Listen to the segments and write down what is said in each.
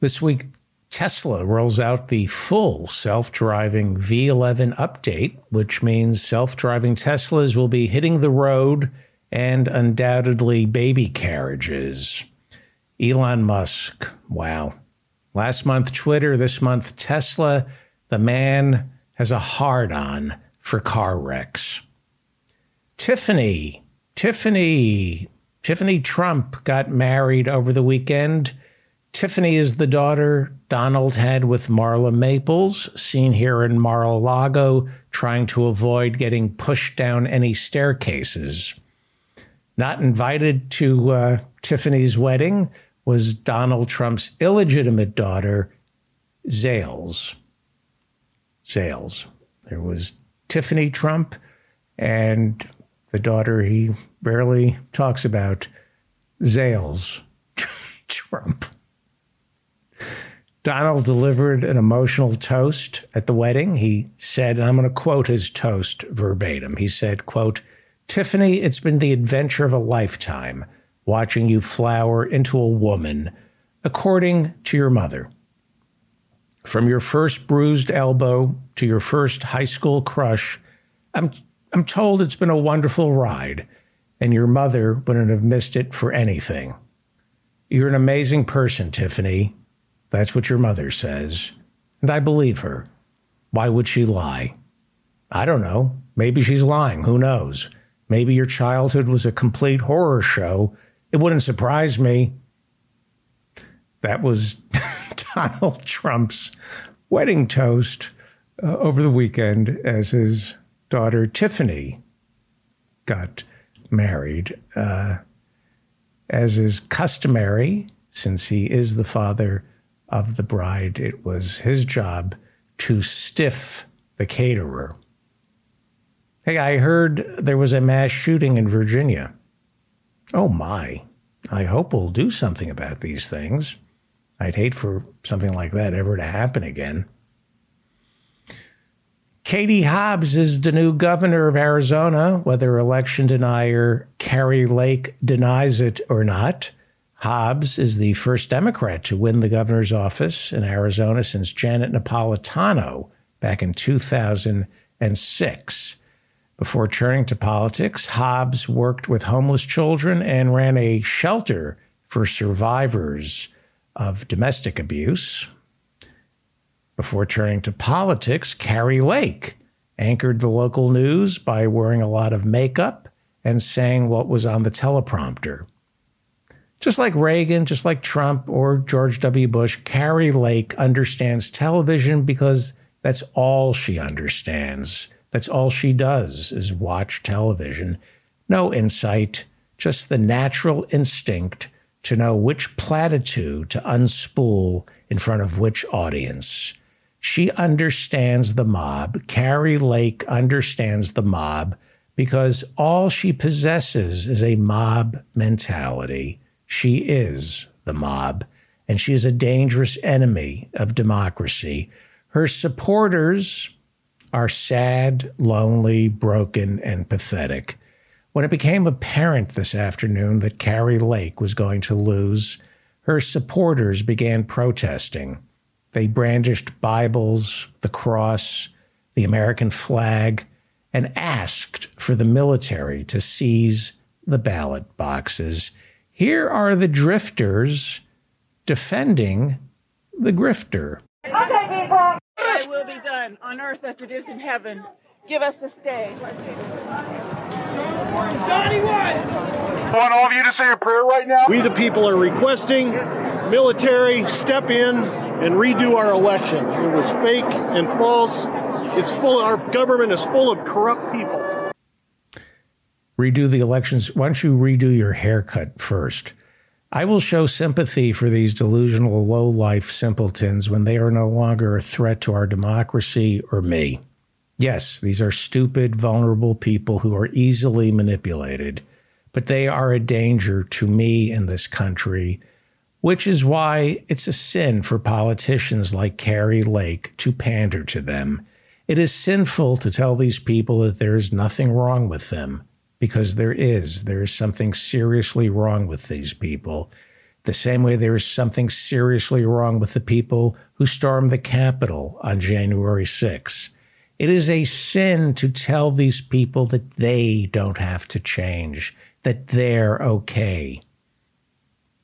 This week, Tesla rolls out the full self driving V11 update, which means self driving Teslas will be hitting the road and undoubtedly baby carriages. Elon Musk, wow. Last month, Twitter, this month, Tesla. The man has a hard on for car wrecks. Tiffany, Tiffany, Tiffany Trump got married over the weekend. Tiffany is the daughter Donald had with Marla Maples, seen here in Mar a Lago, trying to avoid getting pushed down any staircases. Not invited to uh, Tiffany's wedding was Donald Trump's illegitimate daughter, Zales. Zales. There was Tiffany Trump and the daughter he barely talks about, Zales Trump. Donald delivered an emotional toast at the wedding. He said, and I'm going to quote his toast verbatim. He said, quote, Tiffany, it's been the adventure of a lifetime watching you flower into a woman according to your mother. From your first bruised elbow to your first high school crush, I'm, I'm told it's been a wonderful ride, and your mother wouldn't have missed it for anything. You're an amazing person, Tiffany, that's what your mother says. And I believe her. Why would she lie? I don't know. Maybe she's lying. Who knows? Maybe your childhood was a complete horror show. It wouldn't surprise me. That was Donald Trump's wedding toast uh, over the weekend as his daughter Tiffany got married. Uh, as is customary, since he is the father of the bride. It was his job to stiff the caterer. Hey, I heard there was a mass shooting in Virginia. Oh my. I hope we'll do something about these things. I'd hate for something like that ever to happen again. Katie Hobbs is the new governor of Arizona, whether election denier Kari Lake denies it or not. Hobbs is the first Democrat to win the governor's office in Arizona since Janet Napolitano back in 2006. Before turning to politics, Hobbs worked with homeless children and ran a shelter for survivors of domestic abuse. Before turning to politics, Kari Lake anchored the local news by wearing a lot of makeup and saying what was on the teleprompter. Just like Reagan, just like Trump or George W. Bush, Kari Lake understands television because that's all she understands. That's all she does is watch television. No insight, just the natural instinct to know which platitude to unspool in front of which audience. She understands the mob. Kari Lake understands the mob because all she possesses is a mob mentality. She is the mob, and she is a dangerous enemy of democracy. Her supporters are sad, lonely, broken, and pathetic. When it became apparent this afternoon that Kari Lake was going to lose, her supporters began protesting. They brandished Bibles, the cross, the American flag, and asked for the military to seize the ballot boxes. Here are the drifters defending the grifter. Okay, people. Thy will be done on earth as it is in heaven. Give us this day. Donnie I want all of you to say a prayer right now. We, the people, are requesting military step in and redo our election. It was fake and false. It's full. Our government is full of corrupt people redo the elections. Why don't you redo your haircut first? I will show sympathy for these delusional low life simpletons when they are no longer a threat to our democracy or me. Yes, these are stupid, vulnerable people who are easily manipulated, but they are a danger to me in this country, which is why it's a sin for politicians like Kari Lake to pander to them. It is sinful to tell these people that there is nothing wrong with them because there is. There is something seriously wrong with these people. The same way there is something seriously wrong with the people who stormed the Capitol on January 6. It is a sin to tell these people that they don't have to change, that they're okay.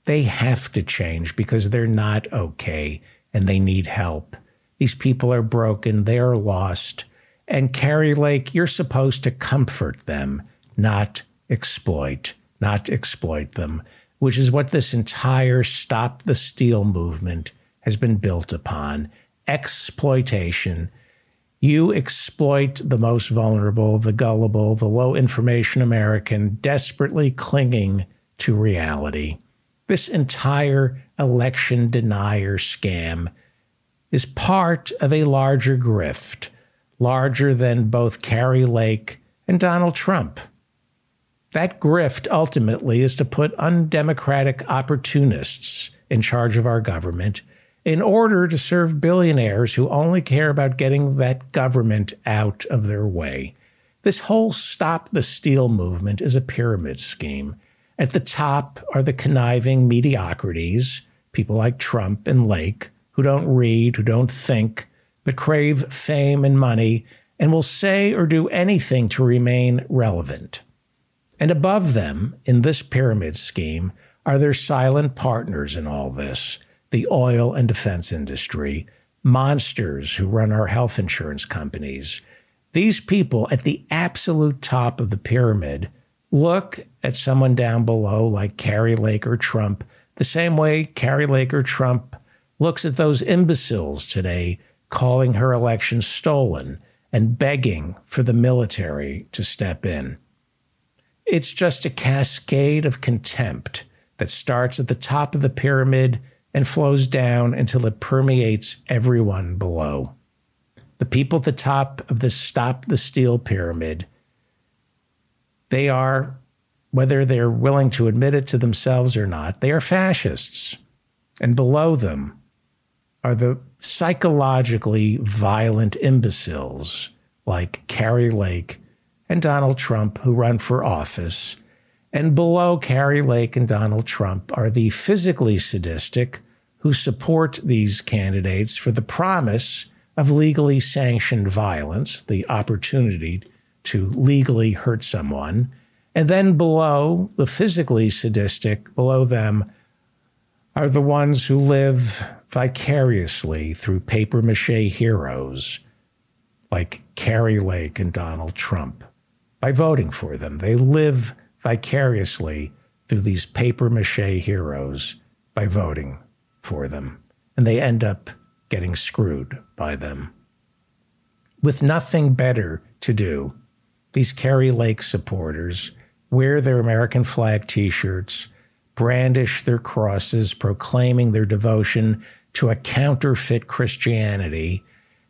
They have to change because they're not okay and they need help. These people are broken, they are lost. And Kari Lake, you're supposed to comfort them, not exploit, not exploit them which is what this entire Stop the Steal movement has been built upon exploitation. You exploit the most vulnerable, the gullible, the low information American desperately clinging to reality. This entire election denier scam is part of a larger grift, larger than both Kari Lake and Donald Trump. That grift ultimately is to put undemocratic opportunists in charge of our government in order to serve billionaires who only care about getting that government out of their way. This whole Stop the Steal movement is a pyramid scheme. At the top are the conniving mediocrities, people like Trump and Lake, who don't read, who don't think, but crave fame and money, and will say or do anything to remain relevant. And above them, in this pyramid scheme, are their silent partners in all this the oil and defense industry, monsters who run our health insurance companies. These people at the absolute top of the pyramid look at someone down below, like Kari Lake or Trump, the same way Kari Lake or Trump looks at those imbeciles today calling her election stolen and begging for the military to step in. It's just a cascade of contempt that starts at the top of the pyramid and flows down until it permeates everyone below. The people at the top of the Stop the Steal pyramid, they are, whether they're willing to admit it to themselves or not, they are fascists. And below them are the psychologically violent imbeciles like Kari Lake and Donald Trump who run for office. And below Kari Lake and Donald Trump are the physically sadistic who support these candidates for the promise of legally sanctioned violence, the opportunity to legally hurt someone. And then below the physically sadistic, below them, are the ones who live vicariously through paper mache heroes like Kari Lake and Donald Trump by voting for them. They live vicariously through these paper mache heroes by voting for them. And they end up getting screwed by them. With nothing better to do, these Kari Lake supporters wear their American flag t shirts, brandish their crosses, proclaiming their devotion to a counterfeit Christianity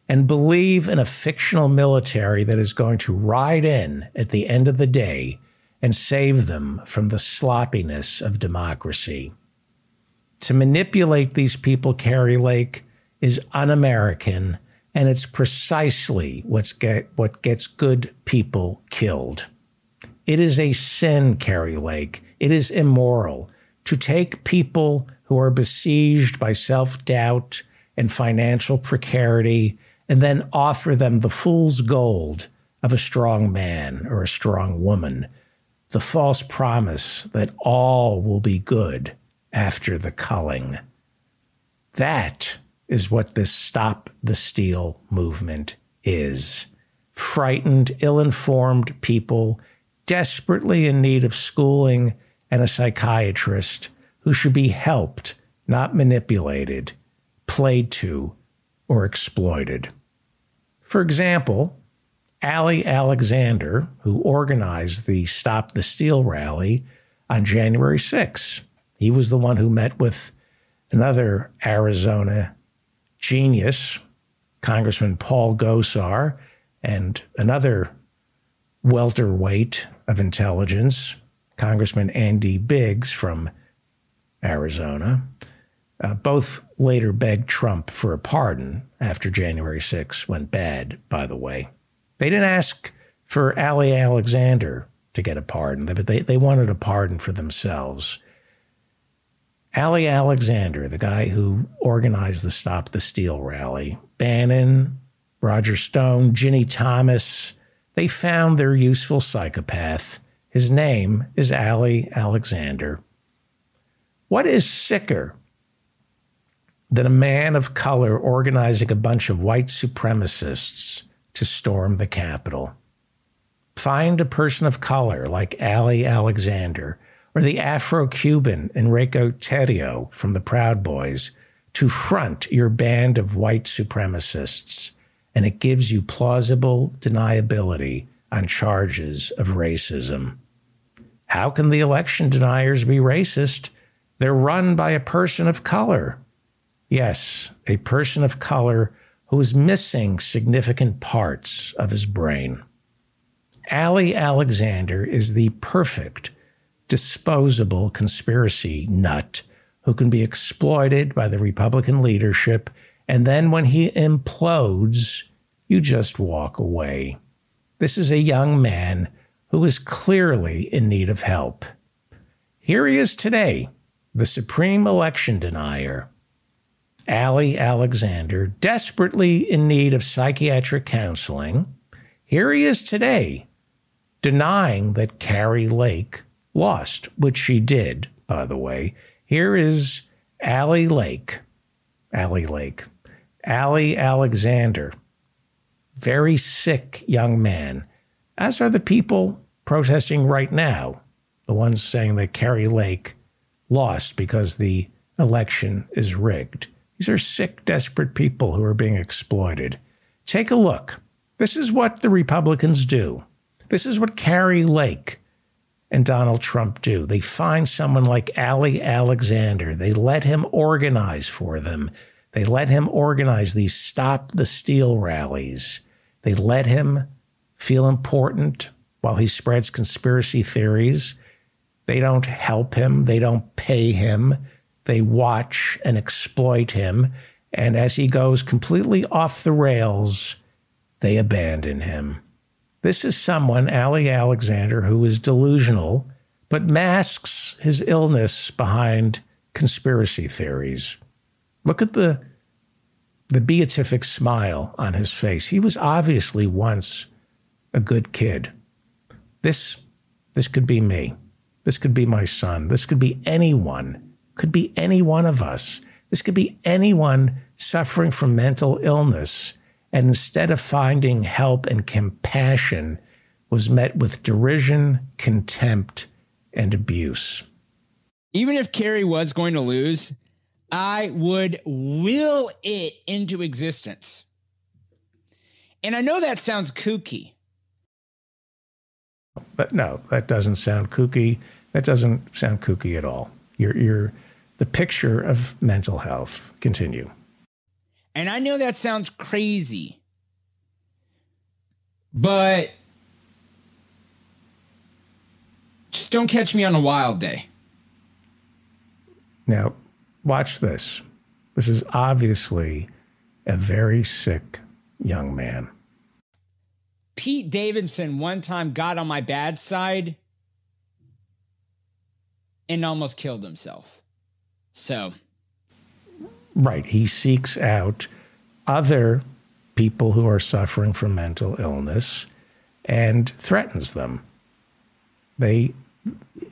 and believe in a fictional military that is going to ride in at the end of the day and save them from the sloppiness of democracy. To manipulate these people, Kari Lake, is un American, and it's precisely what's get, what gets good people killed. It is a sin, Kari Lake. It is immoral to take people who are besieged by self doubt and financial precarity and then offer them the fool's gold of a strong man or a strong woman, the false promise that all will be good after the culling. That is what this Stop the Steal movement is. Frightened, ill informed people desperately in need of schooling and a psychiatrist who should be helped, not manipulated, played to, or exploited. For example, Ali Alexander, who organized the Stop the Steal rally on January 6, he was the one who met with another Arizona genius, Congressman Paul Gosar, and another welterweight of intelligence, Congressman Andy Biggs from Arizona. Uh, both later begged Trump for a pardon after January 6 went bad, by the way. They didn't ask for Ali Alexander to get a pardon, but they, they wanted a pardon for themselves. Ali Alexander, the guy who organized the Stop the Steal rally, Bannon, Roger Stone, Ginny Thomas, they found their useful psychopath. His name is Ali Alexander. What is sicker than a man of color organizing a bunch of white supremacists to storm the Capitol? Find a person of color like Ali Alexander or the Afro Cuban Enrico Tarrio from the Proud Boys to front your band of white supremacists, and it gives you plausible deniability on charges of racism. How can the election deniers be racist? They're run by a person of color. Yes, a person of color who is missing significant parts of his brain. Ali Alexander is the perfect disposable conspiracy nut who can be exploited by the Republican leadership. And then when he implodes, you just walk away. This is a young man who is clearly in need of help. Here he is today, the supreme election denier. Ali Alexander, desperately in need of psychiatric counseling. Here he is today, denying that Kari Lake lost, which she did, by the way. Here is Ali Lake, Ali Lake, Ali Alexander, very sick young man, as are the people protesting right now, the ones saying that Kari Lake lost because the election is rigged. These are sick, desperate people who are being exploited. Take a look. This is what the Republicans do. This is what Kari Lake and Donald Trump do. They find someone like Ali Alexander. They let him organize for them. They let him organize these Stop the Steal rallies. They let him feel important while he spreads conspiracy theories. They don't help him. They don't pay him. They watch and exploit him. And as he goes completely off the rails, they abandon him. This is someone, Ali Alexander, who is delusional, but masks his illness behind conspiracy theories. Look at the, the beatific smile on his face. He was obviously once a good kid. This, this could be me. This could be my son. This could be anyone. Could be any one of us. This could be anyone suffering from mental illness and instead of finding help and compassion, was met with derision, contempt, and abuse. Even if Kari was going to lose, I would will it into existence. And I know that sounds kooky. But no, that doesn't sound kooky. That doesn't sound kooky at all. You're, you're the picture of mental health. Continue. And I know that sounds crazy, but just don't catch me on a wild day. Now, watch this. This is obviously a very sick young man. Pete Davidson one time got on my bad side and almost killed himself. So, Right. He seeks out other people who are suffering from mental illness and threatens them. They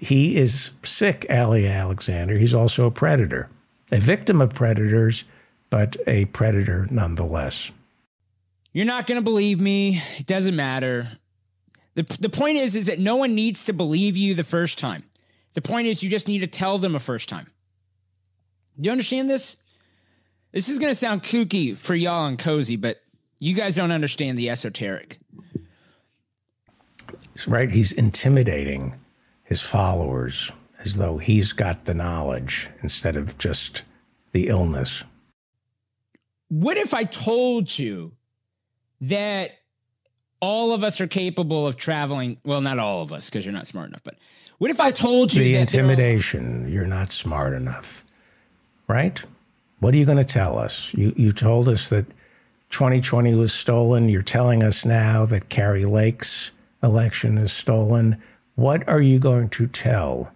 he is sick, Ali Alexander. He's also a predator, a victim of predators, but a predator nonetheless. You're not going to believe me. It doesn't matter. The, the point is is that no one needs to believe you the first time. The point is you just need to tell them a first time. Do you understand this? This is going to sound kooky for y'all and cozy, but you guys don't understand the esoteric. Right? He's intimidating his followers as though he's got the knowledge instead of just the illness. What if I told you that all of us are capable of traveling? Well, not all of us because you're not smart enough, but what if I told you the that intimidation? You're not smart enough, right? What are you going to tell us? You you told us that 2020 was stolen. You're telling us now that Kari Lake's election is stolen. What are you going to tell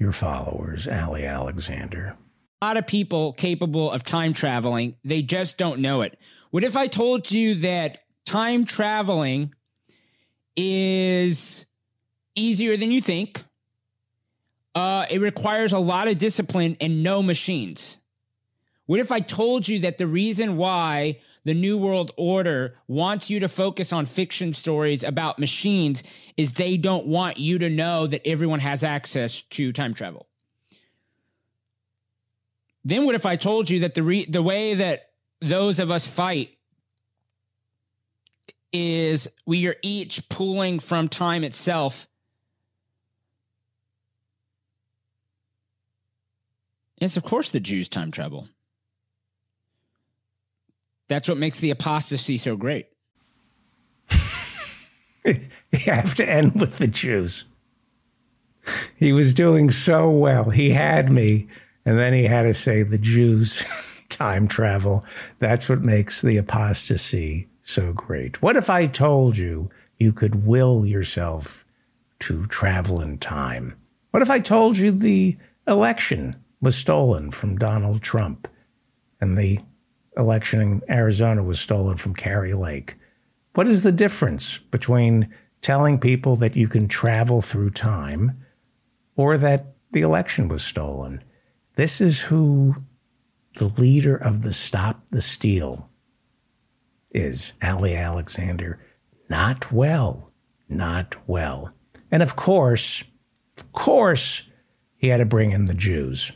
your followers, Ali Alexander. A lot of people capable of time traveling, they just don't know it. What if I told you that time traveling is easier than you think? Uh, it requires a lot of discipline and no machines. What if I told you that the reason why the New World Order wants you to focus on fiction stories about machines is they don't want you to know that everyone has access to time travel? Then what if I told you that the re- the way that those of us fight is we are each pulling from time itself Yes, of course the Jews time travel. That's what makes the apostasy so great. you have to end with the Jews. He was doing so well. He had me, and then he had to say the Jews time travel. That's what makes the apostasy so great. What if I told you you could will yourself to travel in time? What if I told you the election was stolen from Donald Trump and the election in Arizona was stolen from Kari Lake? What is the difference between telling people that you can travel through time or that the election was stolen? This is who the leader of the Stop the Steal is Ali Alexander. Not well. Not well. And of course, of course, he had to bring in the Jews.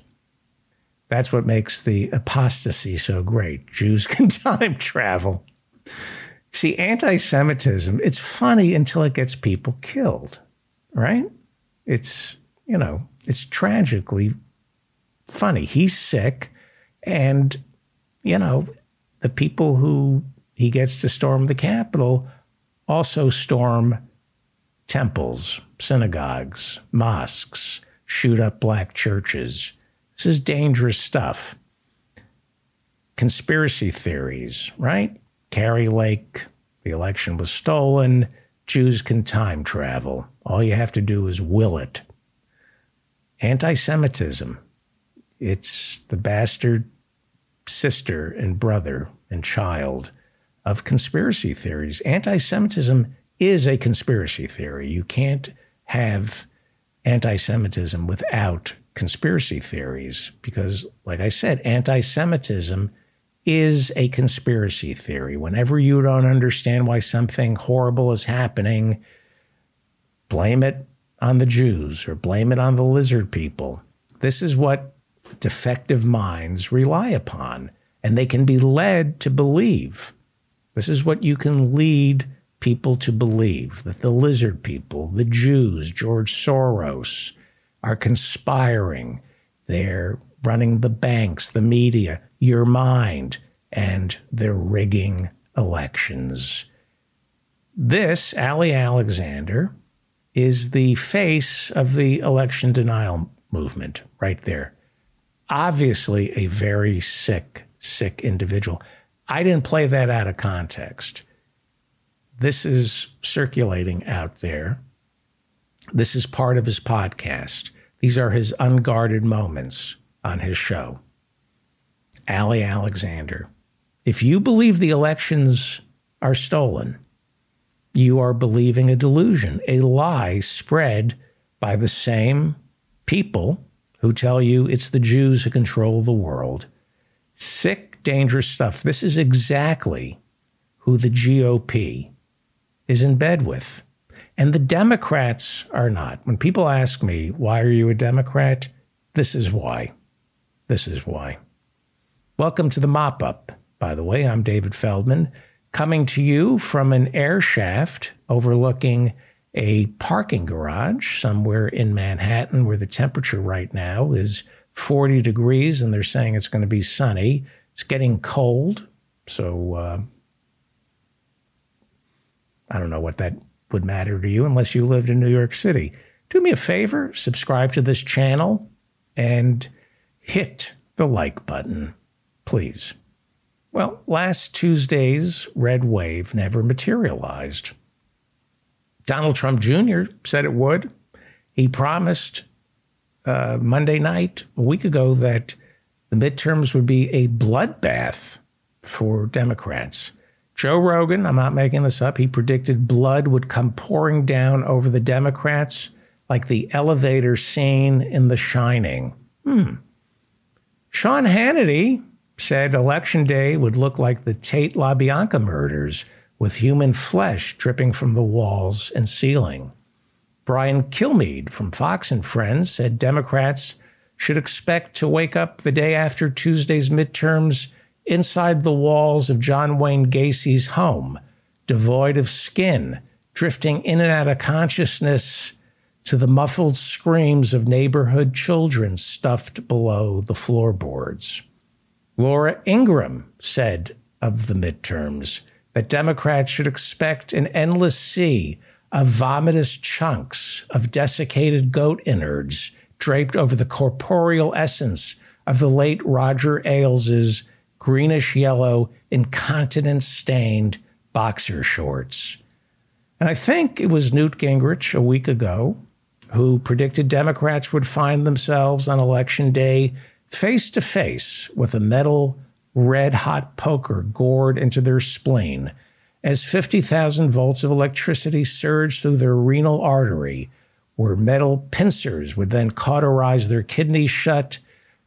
That's what makes the apostasy so great. Jews can time travel. See, anti Semitism, it's funny until it gets people killed, right? It's, you know, it's tragically funny. He's sick, and, you know, the people who he gets to storm the Capitol also storm temples, synagogues, mosques, shoot up black churches. This is dangerous stuff. Conspiracy theories, right? Kari Lake, the election was stolen. Jews can time travel. All you have to do is will it. Anti Semitism, it's the bastard sister and brother and child of conspiracy theories. Anti Semitism is a conspiracy theory. You can't have anti Semitism without conspiracy theories because, like I said, anti Semitism is a conspiracy theory. Whenever you don't understand why something horrible is happening, blame it on the Jews or blame it on the lizard people. This is what defective minds rely upon, and they can be led to believe. This is what you can lead people to believe that the lizard people, the Jews, George Soros, are conspiring. They're running the banks, the media, your mind, and they're rigging elections. This, Ali Alexander, is the face of the election denial movement right there. Obviously, a very sick, sick individual. I didn't play that out of context. This is circulating out there. This is part of his podcast. These are his unguarded moments on his show. Ali Alexander. If you believe the elections are stolen, you are believing a delusion, a lie spread by the same people who tell you it's the Jews who control the world. Sick, dangerous stuff. This is exactly who the GOP is in bed with. And the Democrats are not. When people ask me, why are you a Democrat? This is why. This is why. Welcome to the mop up. By the way, I'm David Feldman, coming to you from an air shaft overlooking a parking garage somewhere in Manhattan where the temperature right now is 40 degrees and they're saying it's going to be sunny. It's getting cold. So uh, I don't know what that would matter to you unless you lived in New York City. Do me a favor, subscribe to this channel and hit the like button, please. Well, last Tuesday's red wave never materialized. Donald Trump Jr. said it would. He promised uh, Monday night, a week ago, that the midterms would be a bloodbath for Democrats. Joe Rogan, I'm not making this up, he predicted blood would come pouring down over the Democrats like the elevator scene in The Shining. Hmm. Sean Hannity said election day would look like the Tate LaBianca murders with human flesh dripping from the walls and ceiling. Brian Kilmeade from Fox and Friends said Democrats should expect to wake up the day after Tuesday's midterms inside the walls of John Wayne Gacy's home, devoid of skin, drifting in and out of consciousness to the muffled screams of neighborhood children stuffed below the floorboards. Laura Ingraham said of the midterms that Democrats should expect an endless sea of vomitous chunks of desiccated goat innards draped over the corporeal essence of the late Roger Ailes's greenish yellow, incontinence stained boxer shorts. And I think it was Newt Gingrich a week ago who predicted Democrats would find themselves on election day face to face with a metal red hot poker gored into their spleen as 50,000 volts of electricity surged through their renal artery, where metal pincers would then cauterize their kidneys shut,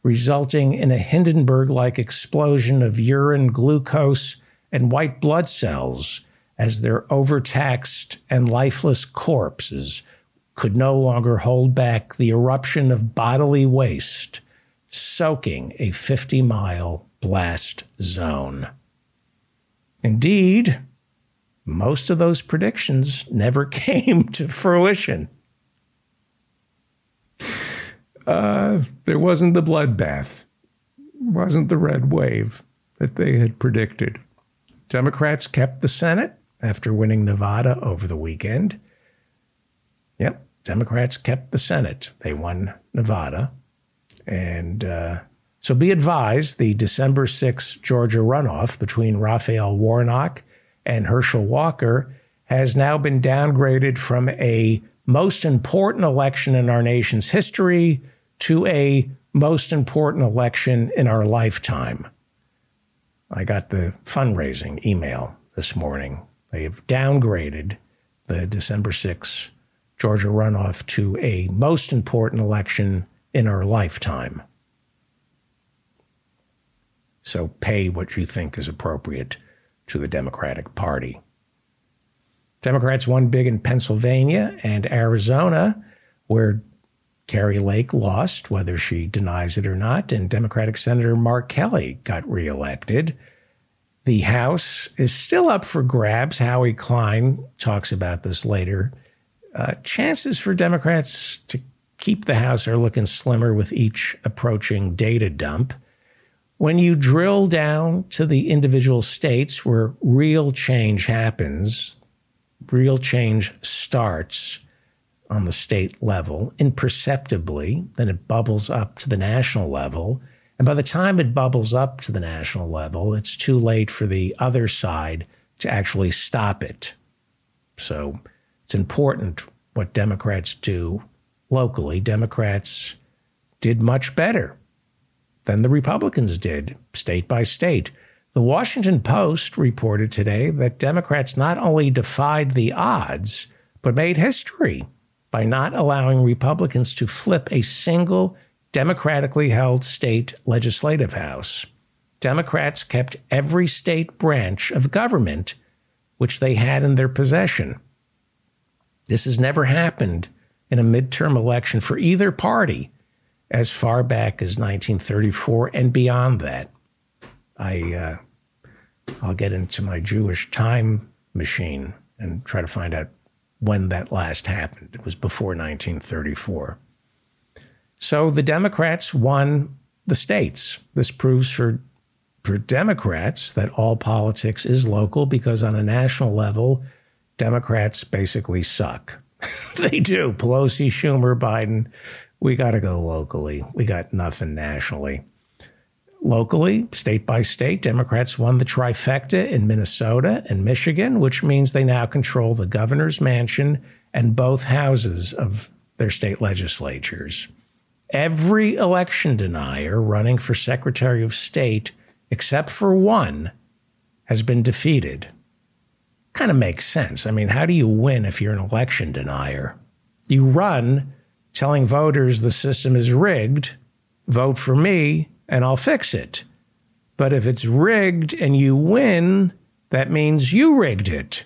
resulting in a Hindenburg like explosion of urine, glucose, and white blood cells as their overtaxed and lifeless corpses could no longer hold back the eruption of bodily waste, soaking a 50 mile blast zone. Indeed, most of those predictions never came to fruition. Uh, there wasn't the bloodbath, wasn't the red wave that they had predicted. Democrats kept the Senate after winning Nevada over the weekend. Yep, Democrats kept the Senate. They won Nevada. And uh, so be advised the December 6th Georgia runoff between Raphael Warnock and Herschel Walker has now been downgraded from a most important election in our nation's history to a most important election in our lifetime. I got the fundraising email this morning. They have downgraded the December 6 Georgia runoff to a most important election in our lifetime. So pay what you think is appropriate to the Democratic Party. Democrats won big in Pennsylvania and Arizona, where Kari Lake lost, whether she denies it or not, and Democratic Senator Mark Kelly got reelected. The House is still up for grabs. Howie Klein talks about this later uh, chances for Democrats to keep the House are looking slimmer with each approaching data dump. When you drill down to the individual states where real change happens, real change starts on the state level imperceptibly, then it bubbles up to the national level. And by the time it bubbles up to the national level, it's too late for the other side to actually stop it. So it's important what Democrats do locally. Democrats did much better than the Republicans did, state by state. The Washington Post reported today that Democrats not only defied the odds, but made history by not allowing Republicans to flip a single democratically held state legislative house. Democrats kept every state branch of government which they had in their possession. This has never happened in a midterm election for either party as far back as 1934 and beyond that. I uh, I'll get into my Jewish time machine and try to find out when that last happened. It was before 1934. So the Democrats won the states. This proves for for Democrats that all politics is local because on a national level, Democrats basically suck. they do. Pelosi, Schumer, Biden, we got to go locally. We got nothing nationally. Locally, state by state, Democrats won the trifecta in Minnesota and Michigan, which means they now control the governor's mansion and both houses of their state legislatures. every election denier running for Secretary of State, except for one, has been defeated. Kind of makes sense. I mean, how do you win if you're an election denier? You run telling voters the system is rigged, vote for me, and I'll fix it. But if it's rigged and you win, that means you rigged it.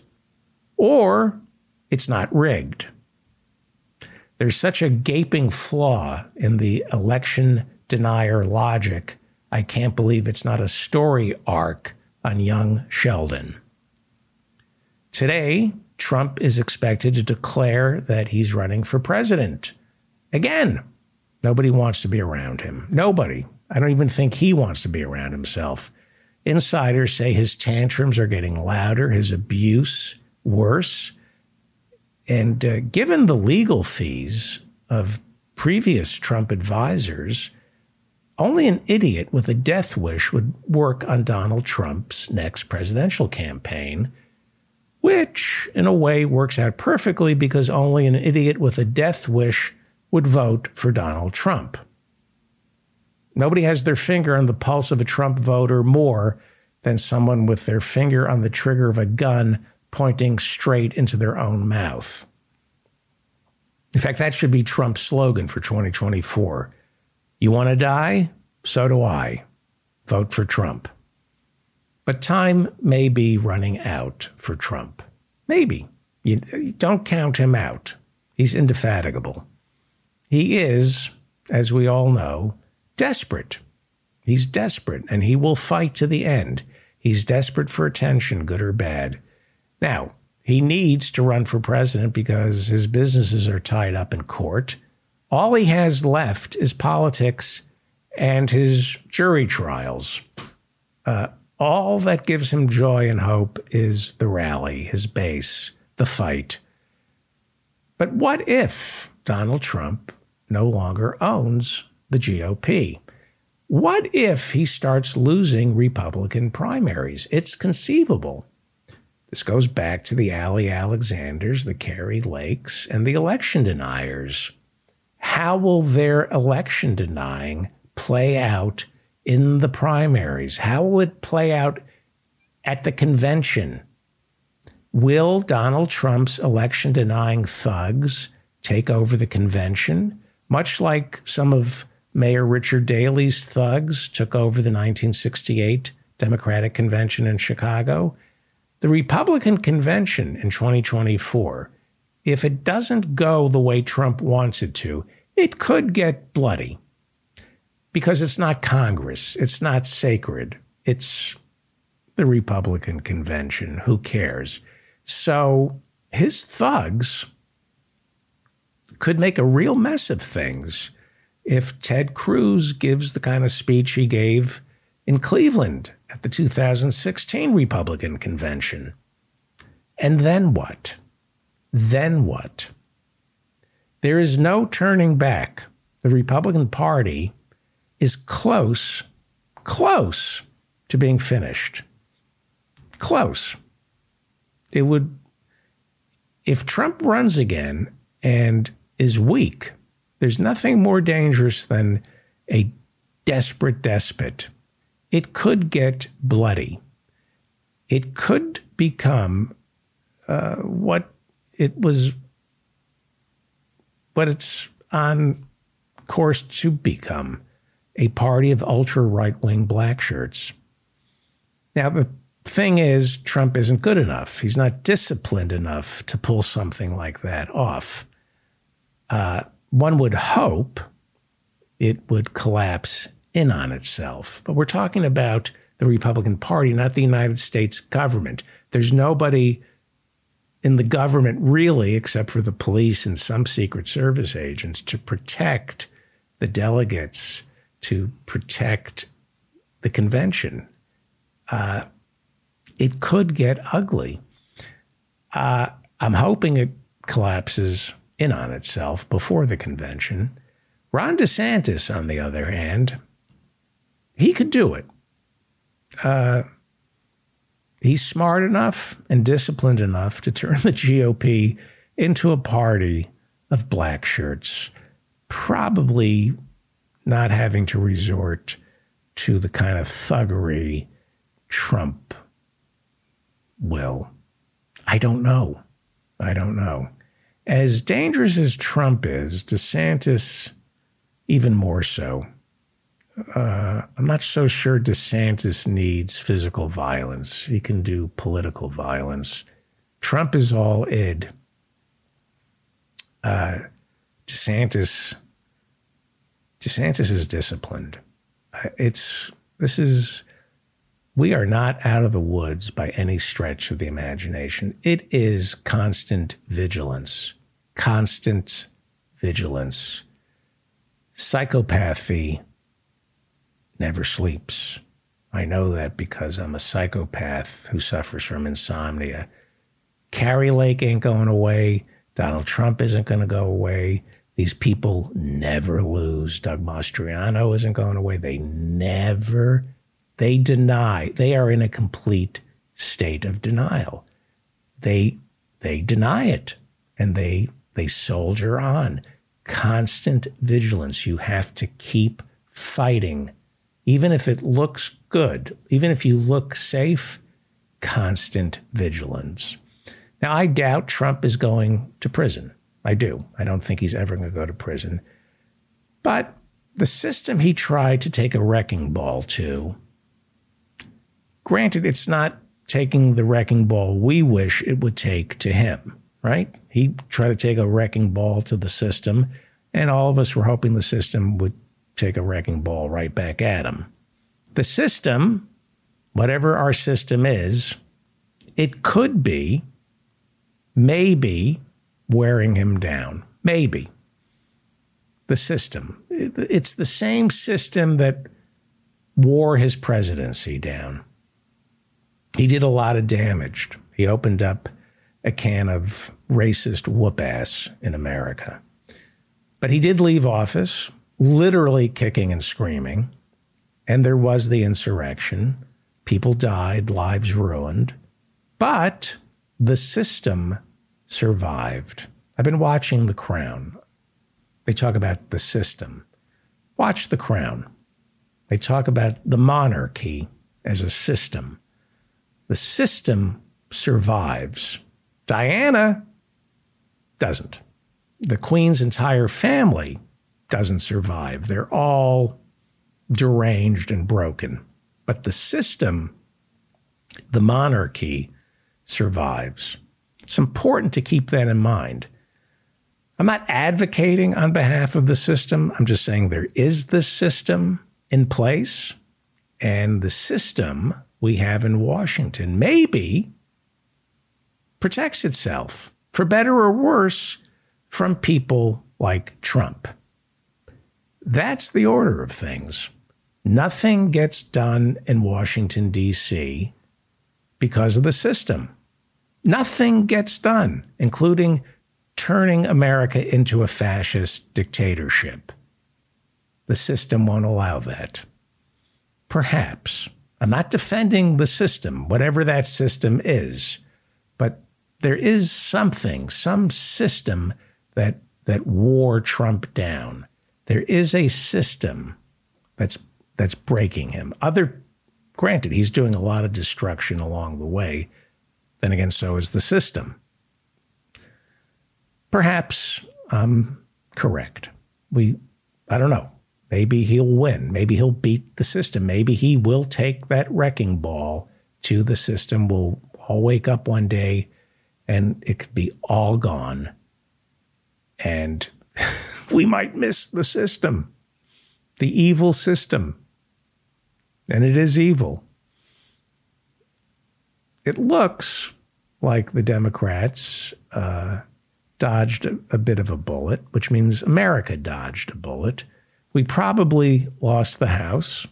Or it's not rigged. There's such a gaping flaw in the election denier logic. I can't believe it's not a story arc on young Sheldon. Today, Trump is expected to declare that he's running for president. Again, nobody wants to be around him. Nobody. I don't even think he wants to be around himself. Insiders say his tantrums are getting louder, his abuse worse. And uh, given the legal fees of previous Trump advisors, only an idiot with a death wish would work on Donald Trump's next presidential campaign, which in a way works out perfectly because only an idiot with a death wish would vote for Donald Trump. Nobody has their finger on the pulse of a Trump voter more than someone with their finger on the trigger of a gun pointing straight into their own mouth. In fact, that should be Trump's slogan for 2024. You want to die? So do I. Vote for Trump. But time may be running out for Trump. Maybe. You, you don't count him out. He's indefatigable. He is, as we all know, desperate. He's desperate and he will fight to the end. He's desperate for attention, good or bad. Now, he needs to run for president because his businesses are tied up in court. All he has left is politics and his jury trials. Uh, all that gives him joy and hope is the rally, his base, the fight. But what if Donald Trump no longer owns the GOP? What if he starts losing Republican primaries? It's conceivable. This goes back to the Ali Alexanders, the Kari Lakes, and the election deniers. How will their election denying play out in the primaries? How will it play out at the convention? Will Donald Trump's election denying thugs take over the convention, much like some of Mayor Richard Daley's thugs took over the 1968 Democratic Convention in Chicago? The Republican convention in 2024, if it doesn't go the way Trump wants it to, it could get bloody because it's not Congress. It's not sacred. It's the Republican convention. Who cares? So his thugs could make a real mess of things if Ted Cruz gives the kind of speech he gave in Cleveland at the 2016 Republican convention. And then what? Then what? There is no turning back. The Republican Party is close, close to being finished. Close. It would, if Trump runs again and is weak, there's nothing more dangerous than a desperate despot it could get bloody. It could become uh, what it was, what it's on course to become a party of ultra right wing black shirts. Now, the thing is, Trump isn't good enough. He's not disciplined enough to pull something like that off. Uh, one would hope it would collapse in on itself. But we're talking about the Republican Party, not the United States government. There's nobody in the government really, except for the police and some Secret Service agents, to protect the delegates, to protect the convention. Uh, it could get ugly. Uh, I'm hoping it collapses in on itself before the convention. Ron DeSantis, on the other hand, he could do it. Uh, he's smart enough and disciplined enough to turn the GOP into a party of black shirts, probably not having to resort to the kind of thuggery Trump will. I don't know. I don't know. As dangerous as Trump is, DeSantis, even more so. Uh, I'm not so sure DeSantis needs physical violence. He can do political violence. Trump is all id. Uh, DeSantis, DeSantis is disciplined. It's this is we are not out of the woods by any stretch of the imagination. It is constant vigilance, constant vigilance. Psychopathy never sleeps. I know that because I'm a psychopath who suffers from insomnia. Kari Lake ain't going away. Donald Trump isn't going to go away. These people never lose. Doug Mastriano isn't going away. They never they deny, they are in a complete state of denial. They, they deny it and they, they soldier on. Constant vigilance. You have to keep fighting. Even if it looks good, even if you look safe, constant vigilance. Now, I doubt Trump is going to prison. I do. I don't think he's ever going to go to prison. But the system he tried to take a wrecking ball to Granted, it's not taking the wrecking ball we wish it would take to him, right? He tried to take a wrecking ball to the system, and all of us were hoping the system would take a wrecking ball right back at him. The system, whatever our system is, it could be, maybe, wearing him down. Maybe. The system. It's the same system that wore his presidency down he did a lot of damage. He opened up a can of racist whoop ass in America. But he did leave office, literally kicking and screaming. And there was the insurrection. People died, lives ruined. But the system survived. I've been watching The Crown. They talk about the system. Watch The Crown. They talk about the monarchy as a system. The system survives. Diana doesn't. The Queen's entire family doesn't survive. They're all deranged and broken. But the system, the monarchy, survives. It's important to keep that in mind. I'm not advocating on behalf of the system. I'm just saying there is this system in place, and the system we have in Washington maybe protects itself, for better or worse, from people like Trump. That's the order of things. Nothing gets done in Washington, D.C. because of the system. Nothing gets done, including turning America into a fascist dictatorship. The system won't allow that. Perhaps. I'm not defending the system, whatever that system is, but there is something, some system that that wore Trump down. There is a system that's that's breaking him. Other granted, he's doing a lot of destruction along the way. Then again, so is the system. Perhaps I'm correct. We I don't know. Maybe he'll win. Maybe he'll beat the system. Maybe he will take that wrecking ball to the system. We'll all wake up one day and it could be all gone. And we might miss the system, the evil system. And it is evil. It looks like the Democrats uh, dodged a, a bit of a bullet, which means America dodged a bullet we probably lost the House,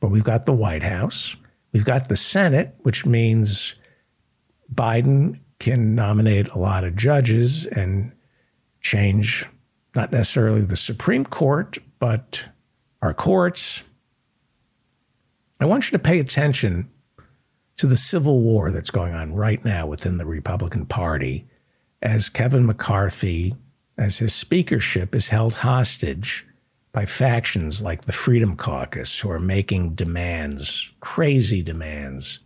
but we've got the White House. We've got the Senate, which means Biden can nominate a lot of judges and change not necessarily the Supreme Court, but our courts. I want you to pay attention to the civil war that's going on right now within the Republican Party as Kevin McCarthy, as his speakership is held hostage by factions like the Freedom Caucus who are making demands, crazy demands.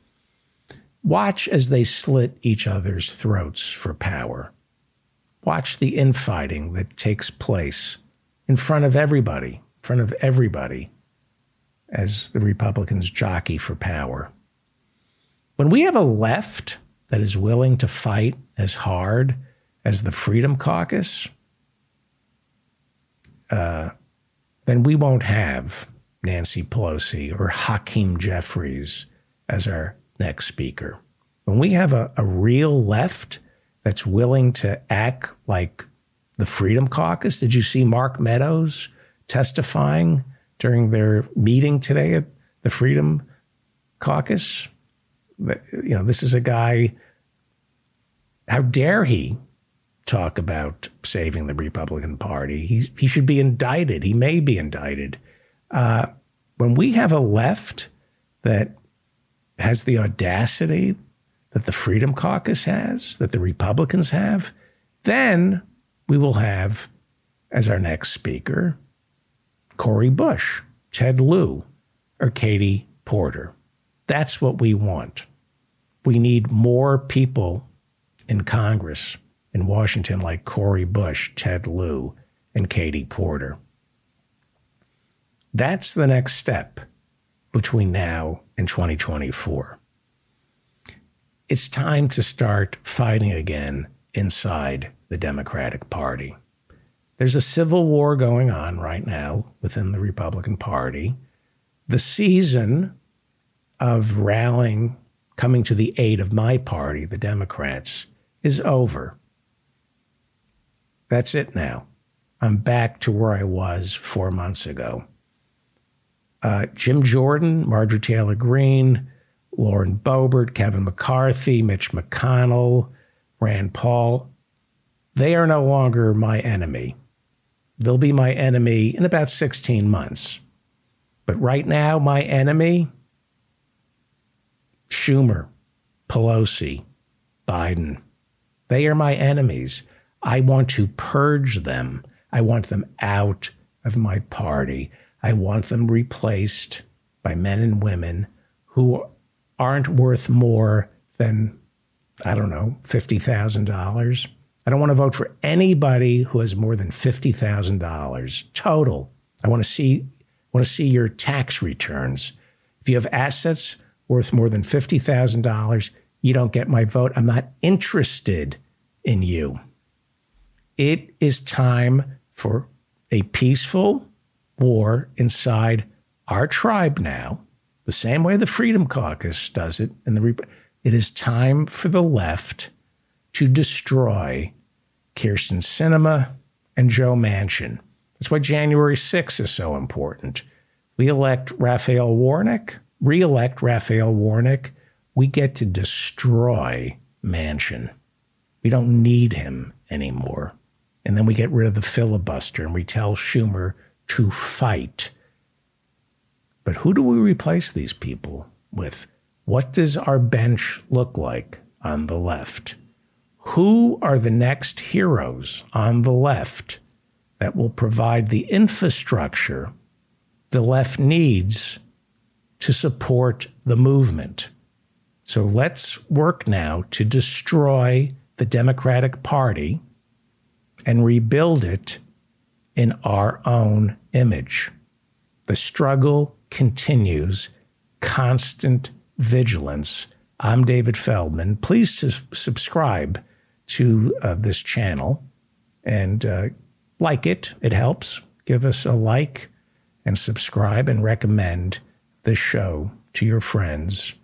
Watch as they slit each other's throats for power. Watch the infighting that takes place in front of everybody, in front of everybody, as the Republicans jockey for power. When we have a left that is willing to fight as hard as the Freedom Caucus, uh, then we won't have Nancy Pelosi or Hakeem Jeffries as our next speaker. When we have a, a real left that's willing to act like the Freedom Caucus, did you see Mark Meadows testifying during their meeting today at the Freedom Caucus? You know, this is a guy, how dare he talk about saving the Republican Party. He, he should be indicted. He may be indicted. Uh, when we have a left that has the audacity that the Freedom Caucus has, that the Republicans have, then we will have as our next speaker Cori Bush, Ted Lieu, or Katie Porter. That's what we want. We need more people in Congress in Washington like Cori Bush, Ted Lieu, and Katie Porter. That's the next step between now and 2024. It's time to start fighting again inside the Democratic Party. There's a civil war going on right now within the Republican Party. The season of rallying, coming to the aid of my party, the Democrats, is over. That's it now. I'm back to where I was four months ago. Uh, Jim Jordan, Marjorie Taylor Greene, Lauren Boebert, Kevin McCarthy, Mitch McConnell, Rand Paul, they are no longer my enemy. They'll be my enemy in about 16 months. But right now, my enemy, Schumer, Pelosi, Biden, they are my enemies. I want to purge them. I want them out of my party. I want them replaced by men and women who aren't worth more than, I don't know, $50,000. I don't want to vote for anybody who has more than $50,000 total. I want to see want to see your tax returns. If you have assets worth more than $50,000, you don't get my vote. I'm not interested in you. It is time for a peaceful war inside our tribe now, the same way the Freedom Caucus does it. And the it is time for the left to destroy Kyrsten Sinema and Joe Manchin. That's why January 6th is so important. We elect Raphael Warnock, re-elect Raphael Warnock. We get to destroy Manchin. We don't need him anymore. And then we get rid of the filibuster and we tell Schumer to fight. But who do we replace these people with? What does our bench look like on the left? Who are the next heroes on the left that will provide the infrastructure the left needs to support the movement? So let's work now to destroy the Democratic Party and rebuild it in our own image. The struggle continues, constant vigilance. I'm David Feldman. Please su- subscribe to uh, this channel and uh, like it. It helps. Give us a like and subscribe and recommend this show to your friends.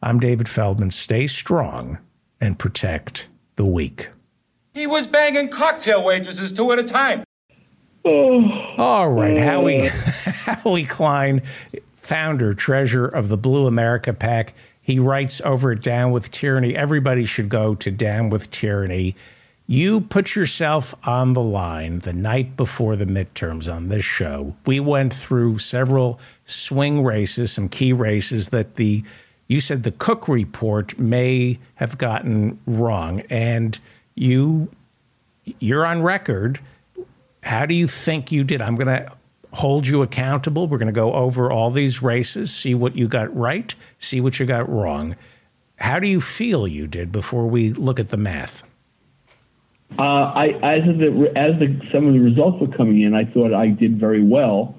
I'm David Feldman. Stay strong and protect the weak. He was banging cocktail waitresses two at a time. Oh. All right, Howie, oh. Howie Klein, founder, treasurer of the Blue America PAC. He writes over at Down with Tyranny. Everybody should go to Down with Tyranny. You put yourself on the line the night before the midterms on this show. We went through several swing races, some key races that the you said the Cook report may have gotten wrong, and you you're on record How do you think you did? I'm going to hold you accountable. We're going to go over all these races, see what you got right, see what you got wrong. How do you feel you did before we look at the math? Uh, I, as the, as the, some of the results were coming in, I thought I did very well.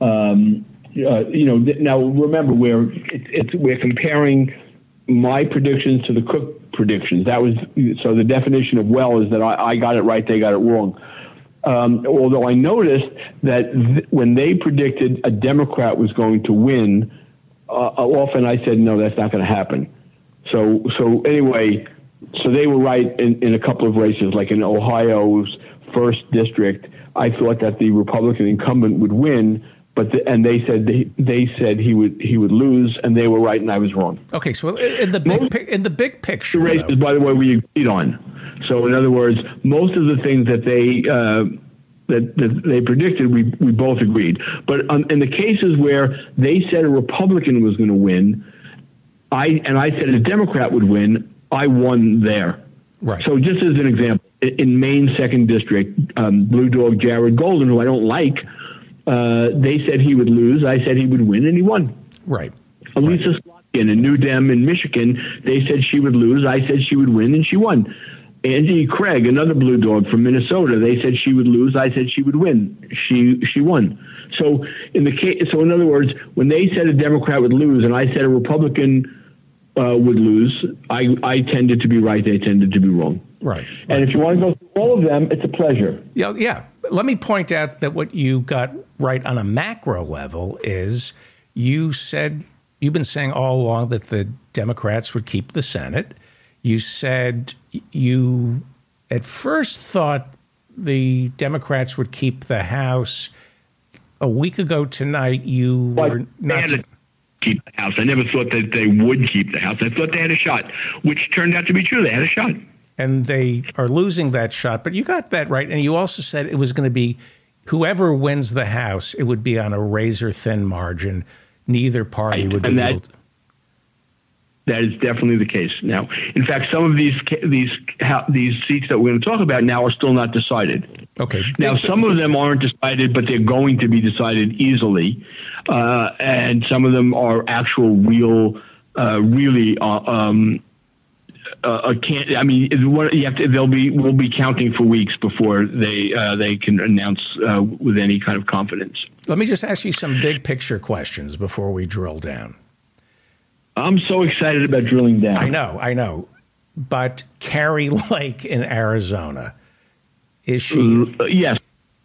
Um, uh, you know, now remember we're it's, it's, we're comparing my predictions to the Cook predictions. That was so the definition of well is that I, I got it right, they got it wrong. Um, although I noticed that th- when they predicted a Democrat was going to win, uh, often I said no, that's not going to happen. So so anyway, so they were right in, in a couple of races, like in Ohio's first district. I thought that the Republican incumbent would win, but the, and they said they, they said he would he would lose, and they were right, and I was wrong. Okay, so in the big most, in the big picture, the races, though. by the way, we agreed on. So in other words, most of the things that they uh, that, that, they predicted, we we both agreed. But um, in the cases where they said a Republican was going to win, I and I said a Democrat would win, I won there. Right. So just as an example, in Maine second district, um, Blue Dog Jared Golden, who I don't like, uh, they said he would lose. I said he would win, and he won. Right. Elissa right. Slotkin, a New Dem in Michigan, they said she would lose. I said she would win, and she won. Angie Craig, another blue dog from Minnesota, they said she would lose. I said she would win. She she won. So in the case, so in other words, when they said a Democrat would lose, and I said a Republican uh, would lose, I I tended to be right. They tended to be wrong. Right. And if you want to go through all of them, it's a pleasure. Yeah, yeah. Let me point out that what you got right on a macro level is you said you've been saying all along that the Democrats would keep the Senate. You said you at first thought the Democrats would keep the House. A week ago tonight, you were not. Keep the House. I never thought that they would keep the House. I thought they had a shot, which turned out to be true. They had a shot and they are losing that shot. But you got that right. And you also said it was going to be whoever wins the House, it would be on a razor thin margin. Neither party would be that, able to. That is definitely the case now. In fact, some of these these these seats that we're going to talk about now are still not decided. Okay. Now, some of them aren't decided, but they're going to be decided easily, uh, and some of them are actual, real, uh, really uh, um, uh, can't. I mean, you have to. They'll be. We'll be counting for weeks before they uh, they can announce uh, with any kind of confidence. Let me just ask you some big picture questions before we drill down. I'm so excited about drilling down. I know, I know, but Kari Lake in Arizona, is she? Uh, yes,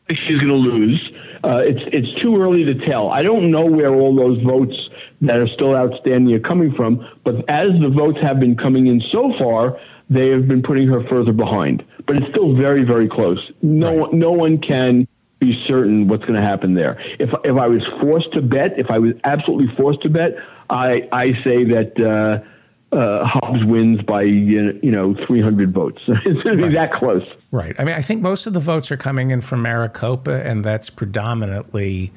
she's going to lose. Uh, it's it's too early to tell. I don't know where all those votes that are still outstanding are coming from. But as the votes have been coming in so far, they have been putting her further behind. But it's still very, very close. No, right. no one can be certain what's going to happen there. If if I was forced to bet, if I was absolutely forced to bet, I I say that. Uh, uh, Hobbs wins by you know 300 votes. it's going to be right. that close. Right. I mean, I think most of the votes are coming in from Maricopa, and that's predominantly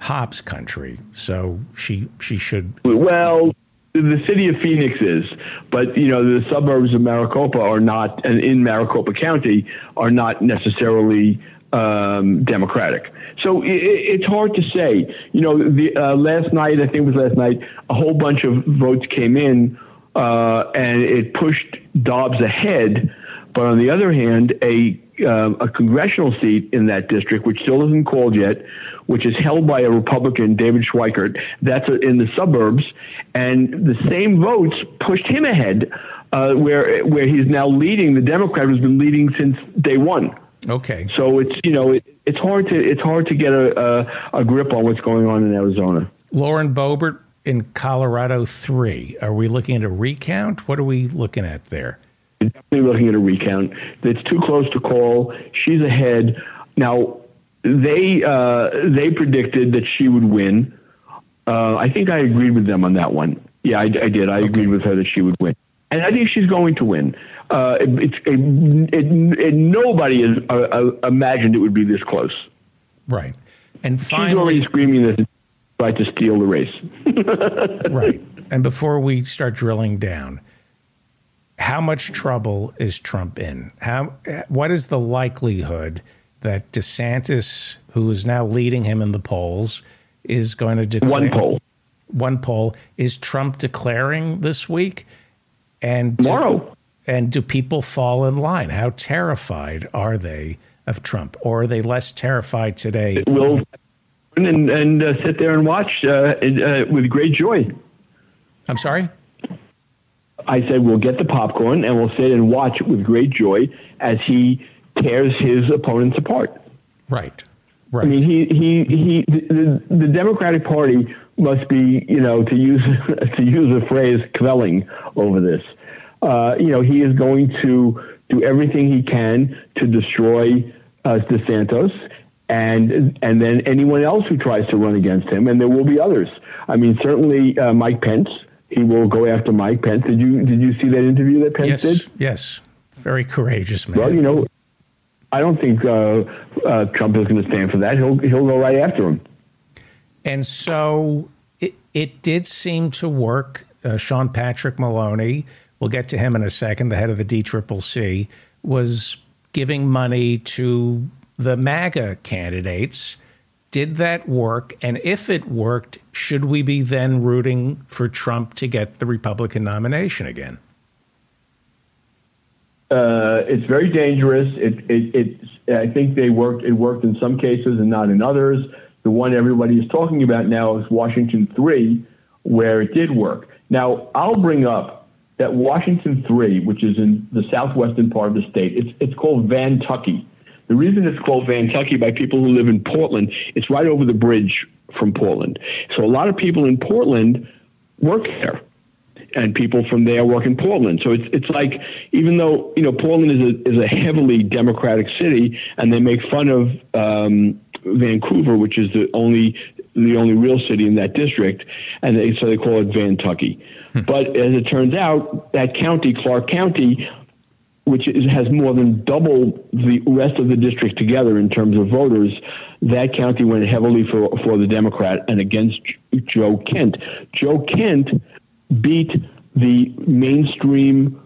Hobbs country, so she she should. Well, the city of Phoenix is, but you know the suburbs of Maricopa are not, and in Maricopa County are not necessarily um, Democratic. So it, it's hard to say. You know, the uh, last night I think it was last night, a whole bunch of votes came in, uh, and it pushed Hobbs ahead. But on the other hand, a uh, a congressional seat in that district, which still isn't called yet, which is held by a Republican, David Schweikert. That's in the suburbs, and the same votes pushed him ahead, uh, where where he's now leading the Democrat who's been leading since day one. Okay. So it's you know it, it's hard to it's hard to get a, a, a grip on what's going on in Arizona. Lauren Boebert in Colorado three. Are we looking at a recount? What are we looking at there? Definitely looking at a recount. It's too close to call. She's ahead now they uh, they predicted that she would win. Uh, I think I agreed with them on that one. Yeah, I, I did. I okay. agreed with her that she would win, and I think she's going to win. Uh, it, it's it, it, it, nobody has uh, uh, imagined it would be this close. Right, and finally, she's already screaming that tried to steal the race. right, and before we start drilling down, how much trouble is Trump in? How what is the likelihood? that DeSantis, who is now leading him in the polls, is going to declare One poll. One poll is Trump declaring this week, and do- Tomorrow. and do people fall in line? How terrified are they of Trump, or are they less terrified today? We'll and, and uh, sit there and watch uh, uh, with great joy. I'm sorry. I said we'll get the popcorn and we'll sit and watch with great joy as he tears his opponents apart. Right. Right. I mean, he he he. The, the Democratic Party must be, you know, to use to use the phrase, quelling over this. Uh, you know, he is going to do everything he can to destroy uh, DeSantis, and and then anyone else who tries to run against him, and there will be others. I mean, certainly uh, Mike Pence. He will go after Mike Pence. Did you did you see that interview that Pence yes. did? Yes. Very courageous man. Well, you know, I don't think uh, uh, Trump is going to stand for that. He'll he'll go right after him. And so it, it did seem to work. Uh, Sean Patrick Maloney, we'll get to him in a second, the head of the DCCC, was giving money to the MAGA candidates. Did that work? And if it worked, should we be then rooting for Trump to get the Republican nomination again? Uh, it's very dangerous. It, it, it, I think they worked. It worked in some cases and not in others. The one everybody is talking about now is Washington Three, where it did work. Now I'll bring up that Washington Three, which is in the southwestern part of the state. It's it's called Van Tucky. The reason it's called Vantucky by people who live in Portland, it's right over the bridge from Portland. So a lot of people in Portland work there and people from there work in Portland. So it's it's like even though you know Portland is a is a heavily Democratic city, and they make fun of um, Vancouver, which is the only the only real city in that district, and they, so they call it Vantucky. But as it turns out, that county, Clark County, which is, has more than double the rest of the district together in terms of voters, that county went heavily for, for the Democrat and against Joe Kent. Joe Kent beat the mainstream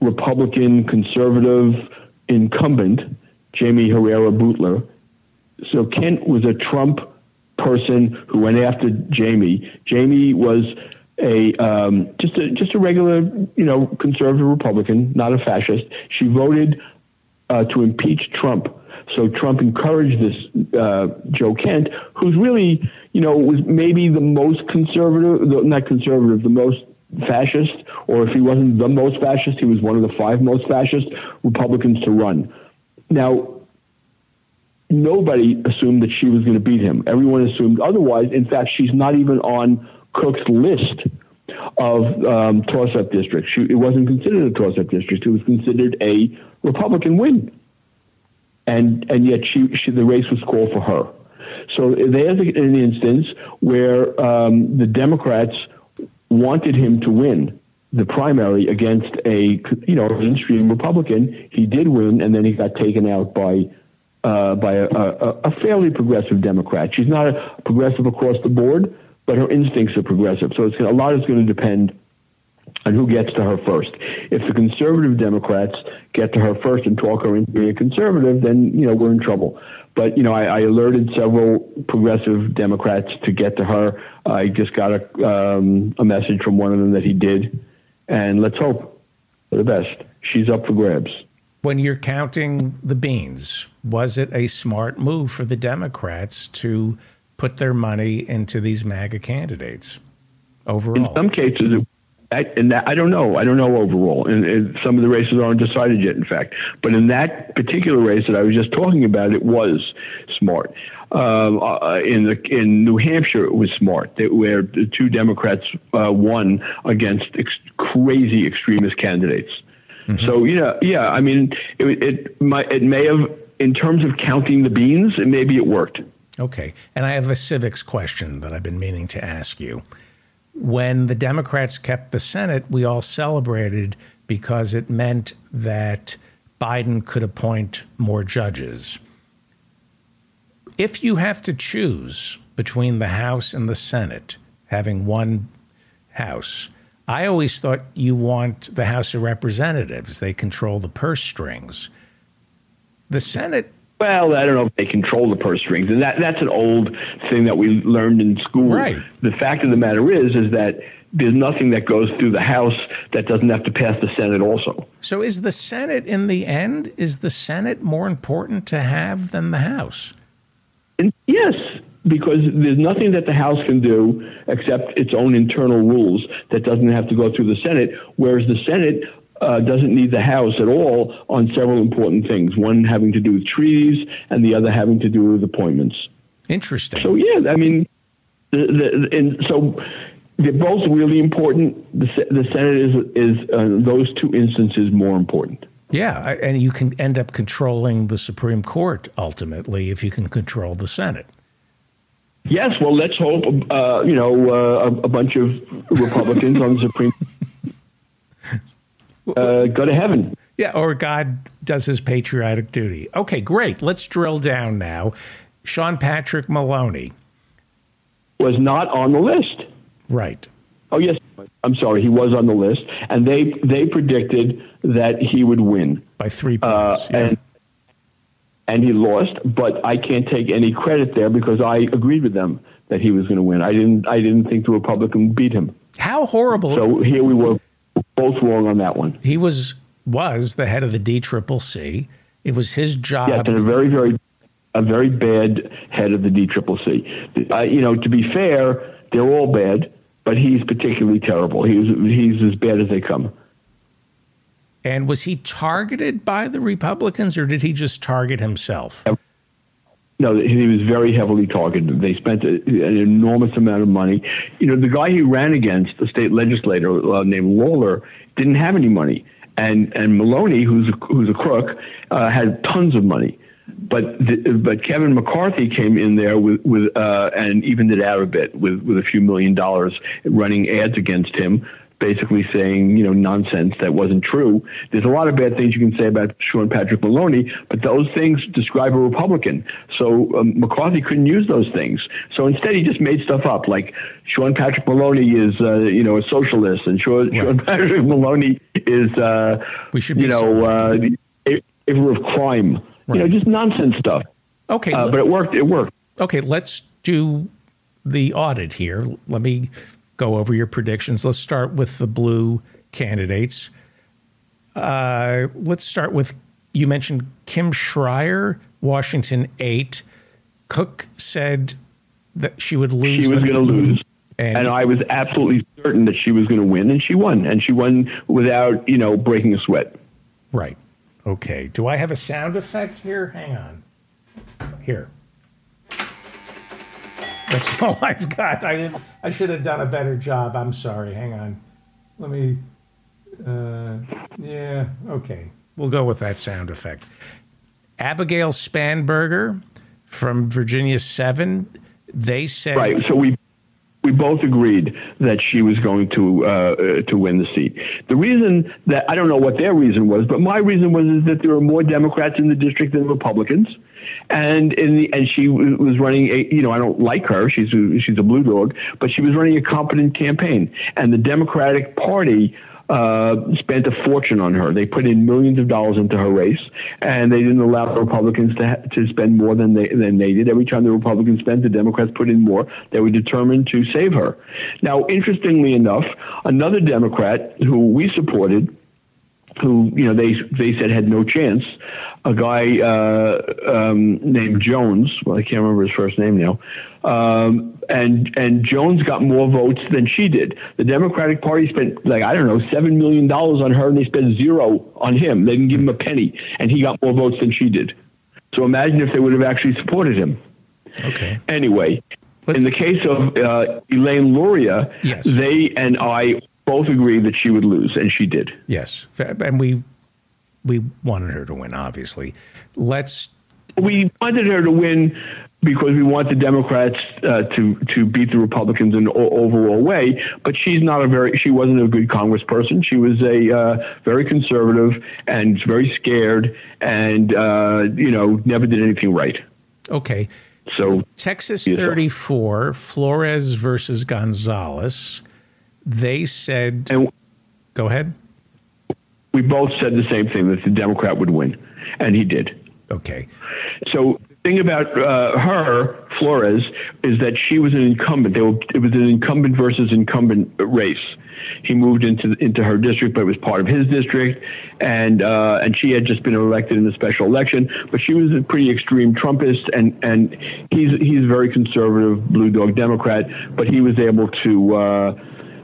Republican conservative incumbent, Jaime Herrera Beutler. So Kent was a Trump person who went after Jaime. Jaime was a um, just a just a regular, you know, conservative Republican, not a fascist. She voted uh, to impeach Trump. So Trump encouraged this uh, Joe Kent, who's really, you know, was maybe the most conservative, not conservative, the most fascist, or if he wasn't the most fascist, he was one of the five most fascist Republicans to run. Now, nobody assumed that she was going to beat him. Everyone assumed otherwise. In fact, she's not even on Cook's list of um, toss-up districts. It wasn't considered a toss-up district. It was considered a Republican win, and and yet she, she the race was called for her. So there's an instance where um, the Democrats wanted him to win the primary against a you know mainstream Republican. He did win, and then he got taken out by uh, by a, a, a fairly progressive Democrat. She's not a progressive across the board, but her instincts are progressive. So it's a lot is going to depend on who gets to her first. If the conservative Democrats get to her first and talk her into being a conservative, then you know we're in trouble. But you know, I, I alerted several progressive Democrats to get to her. I just got a, um, a message from one of them that he did, and let's hope for the best. She's up for grabs. When you're counting the beans, was it a smart move for the Democrats to put their money into these MAGA candidates overall? In some cases, it, I, and that, I don't know. I don't know overall. And, and some of the races aren't decided yet, in fact. But in that particular race that I was just talking about, it was smart. Um, uh, in the in New Hampshire, it was smart, that, where the two Democrats uh, won against ex- crazy extremist candidates. So yeah, yeah. I mean, it it, might, it may have, in terms of counting the beans, it maybe it worked. Okay. And I have a civics question that I've been meaning to ask you. When the Democrats kept the Senate, we all celebrated because it meant that Biden could appoint more judges. If you have to choose between the House and the Senate, having one House, I always thought you want the House of Representatives. They control the purse strings. The Senate well, I don't know if they control the purse strings, and that that's an old thing that we learned in school. Right. The fact of the matter is, is that there's nothing that goes through the House that doesn't have to pass the Senate also. So is the Senate in the end? Is the Senate more important to have than the House? And yes, because there's nothing that the House can do except its own internal rules that doesn't have to go through the Senate, whereas the Senate uh, doesn't need the House at all on several important things. One having to do with treaties, and the other having to do with appointments. Interesting. So yeah, I mean, the, the, and so they're both really important. The, the Senate is is uh, those two instances more important. Yeah, and you can end up controlling the Supreme Court ultimately if you can control the Senate. Yes, well, let's hope uh, you know uh, a, a bunch of Republicans on the Supreme uh, go to heaven. Yeah, or God does his patriotic duty. Okay, great. Let's drill down now. Sean Patrick Maloney. Was not on the list. Right. Oh yes, I'm sorry, he was on the list, and they they predicted that he would win, By three uh, points. yeah. and and he lost. But I can't take any credit there because I agreed with them that he was going to win. I didn't I didn't think the Republican would beat him. How horrible. So here we were both wrong on that one. he was was the head of the D Triple C. It was his job. Yes, and a very, very, a very bad head of the DCCC. Uh, you know, to be fair, they're all bad, but he's particularly terrible. He's he's as bad as they come. and was he targeted by the Republicans or did he just target himself? No, he was very heavily targeted. They spent a, an enormous amount of money. You know, the guy he ran against, the state legislator uh, named Lawler, didn't have any money, and and Maloney, who's a, who's a crook, uh, had tons of money. But the, but Kevin McCarthy came in there with with uh, and evened it out a bit with with a few million dollars running ads against him. Basically saying, you know, nonsense that wasn't true. There's a lot of bad things you can say about Sean Patrick Maloney, but those things describe a Republican. So um, McCarthy couldn't use those things. So instead, he just made stuff up, like Sean Patrick Maloney is, uh, you know, a socialist, and Sean, Sean Patrick Maloney is, uh, We should you know, uh, a favor of crime. You know, just nonsense stuff. Okay, Uh, but it worked. It worked. okay, let's do the audit here. Let me go over your predictions. Let's start with the blue candidates. Uh, let's start with you mentioned Kim Schreier, Washington 8. Cook said that she would lose. She was going to lose. And- And, I was absolutely certain that she was going to win, and she won. And she won without, you know, breaking a sweat. Right. Okay. Do I have a sound effect here? Hang on. Here. That's all I've got. I didn't. I should have done a better job. I'm sorry. Hang on. Let me. Uh, yeah. Okay. We'll go with that sound effect. Abigail Spanberger from Virginia Seven. They said. Right. So we we both agreed that she was going to uh, uh, to win the seat. The reason that I don't know what their reason was, but my reason was is that there are more Democrats in the district than Republicans, and the and she was running a you know I don't like her she's a, she's a blue dog, but she was running a competent campaign, and the Democratic Party. Uh, spent a fortune on her. They put in millions of dollars into her race, and they didn't allow the Republicans to ha- to spend more than they than they did. Every time the Republicans spent, the Democrats put in more. They were determined to save her. Now, interestingly enough, another Democrat who we supported, who you know they they said had no chance, a guy uh, um, named Jones. Well, I can't remember his first name now. Um, and and Jones got more votes than she did. The Democratic Party spent like I don't know seven million dollars on her, and they spent zero on him. They didn't give him a penny, and he got more votes than she did. So imagine if they would have actually supported him. Okay. Anyway, in the case of uh, Elaine Luria, Yes. they and I both agreed that she would lose, and she did. Yes. And we we wanted her to win. Obviously. Let's we wanted her to win because we want the Democrats uh, to to beat the Republicans in an overall way. But she's not a very she wasn't a good Congressperson. She was a uh, very conservative and very scared, and uh, you know never did anything right. okay. So Texas 34, Flores versus Gonzalez. They said, and go ahead. We both said the same thing that the Democrat would win, and he did. Okay. So the thing about uh, her, Flores, is that she was an incumbent. Were, it was an incumbent versus incumbent race. He moved into into her district, but it was part of his district, and uh, and she had just been elected in the special election. But she was a pretty extreme Trumpist, and and he's he's a very conservative blue dog Democrat, but he was able to. Uh,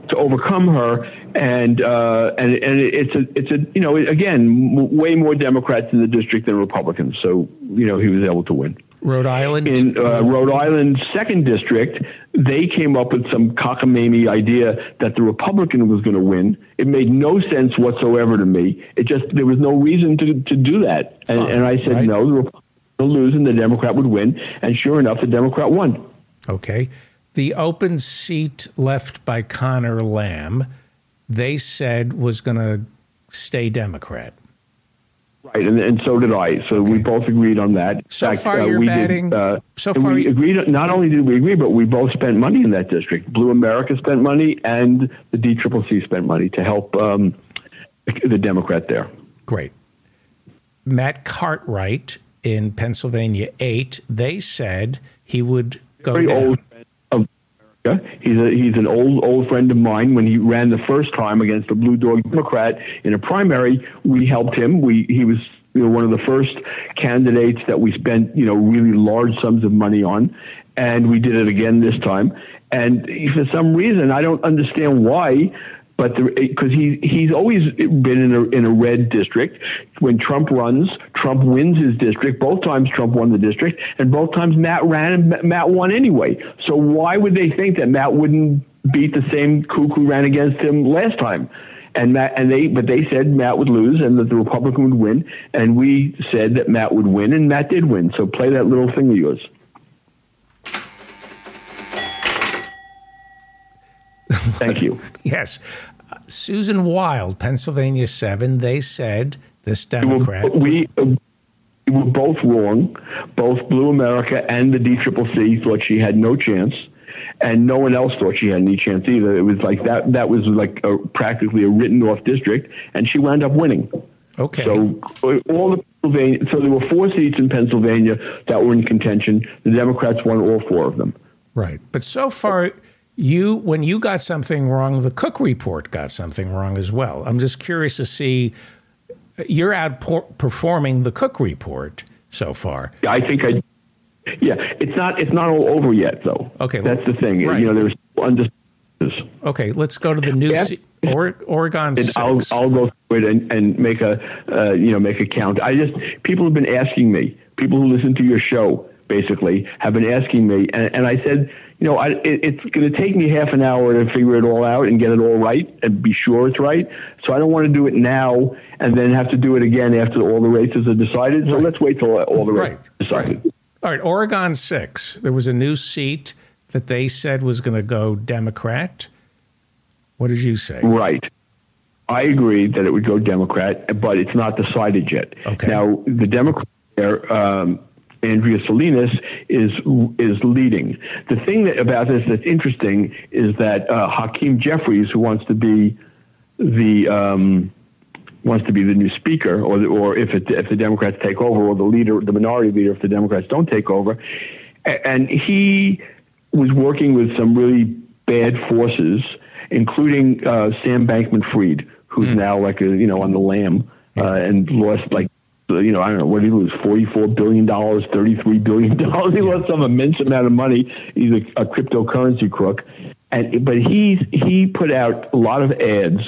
to overcome her, and uh, and and it's a it's a you know again m- way more Democrats in the district than Republicans, so you know he was able to win. Rhode Island. In uh, Rhode Island's second district, they came up with some cockamamie idea that the Republican was going to win. It made no sense whatsoever to me. It just there was no reason to to do that, and, Fine, and I said right. no, the Republican would lose and the Democrat would win, and sure enough, the Democrat won. Okay. The open seat left by Connor Lamb, they said was going to stay Democrat. Right, and, and so did I. So we both agreed on that. So fact, far uh, you're we batting- Did, uh, so far we agreed. Not only did we agree, but we both spent money in that district. Blue America spent money, and the DCCC spent money to help um, the Democrat there. Great. Matt Cartwright in Pennsylvania 8, they said he would go Very down. old America. He's a, he's an old old friend of mine. When he ran the first time against the Blue Dog Democrat in a primary, we helped him. We he was you know, one of the first candidates that we spent you know really large sums of money on, and we did it again this time. And for some reason, I don't understand why. But because he he's always been in a in a red district. When Trump runs, Trump wins his district. Both times Trump won the district, and both times Matt ran and Matt won anyway. So why would they think that Matt wouldn't beat the same kook who ran against him last time? And Matt and they, but they said Matt would lose and that the Republican would win, and we said that Matt would win, and Matt did win. So play that little thing of yours. Thank you. Yes. Uh, Susan Wild, Pennsylvania 7, they said this Democrat. We, we were both wrong. Both Blue America and the DCCC thought she had no chance, and no one else thought she had any chance either. It was like that. That was like a, practically a written off district, and she wound up winning. Okay. So all the Pennsylvania. So there were four seats in Pennsylvania that were in contention. The Democrats won all four of them. Right. But so far, you when you got something wrong, the Cook report got something wrong as well. I'm just curious to see you're outperforming the Cook report so far. I think I. Yeah, it's not. It's not all over yet, though. Okay. that's the thing. Right. You know, there's undis- Okay, let's go to the new Yeah. or, Oregon and 6. I'll I'll go through it and, and make a uh, you know make a count. I just people have been asking me, people who listen to your show basically have been asking me, and, and I said, you know, I, it, it's going to take me half an hour to figure it all out and get it all right and be sure it's right. So I don't want to do it now and then have to do it again after all the races are decided. So let's wait till all the races Right. are decided. All right, Oregon 6. There was a new seat that they said was going to go Democrat. What did you say? Right. I agree that it would go Democrat, but it's not decided yet. Okay. Now, the Democrat there, um, Andrea Salinas, is is leading. The thing that about this that's interesting is that uh, Hakeem Jeffries, who wants to be the um, wants to be the new speaker, or the, or if it, if the Democrats take over, or the leader, the minority leader, if the Democrats don't take over, and he was working with some really bad forces, including uh, Sam Bankman-Fried, who's now like a you know on the lam uh, and lost like you know I don't know what did he lose forty four billion dollars, thirty three billion dollars. He lost some immense amount of money. He's a, a cryptocurrency crook. And, but he's he put out a lot of ads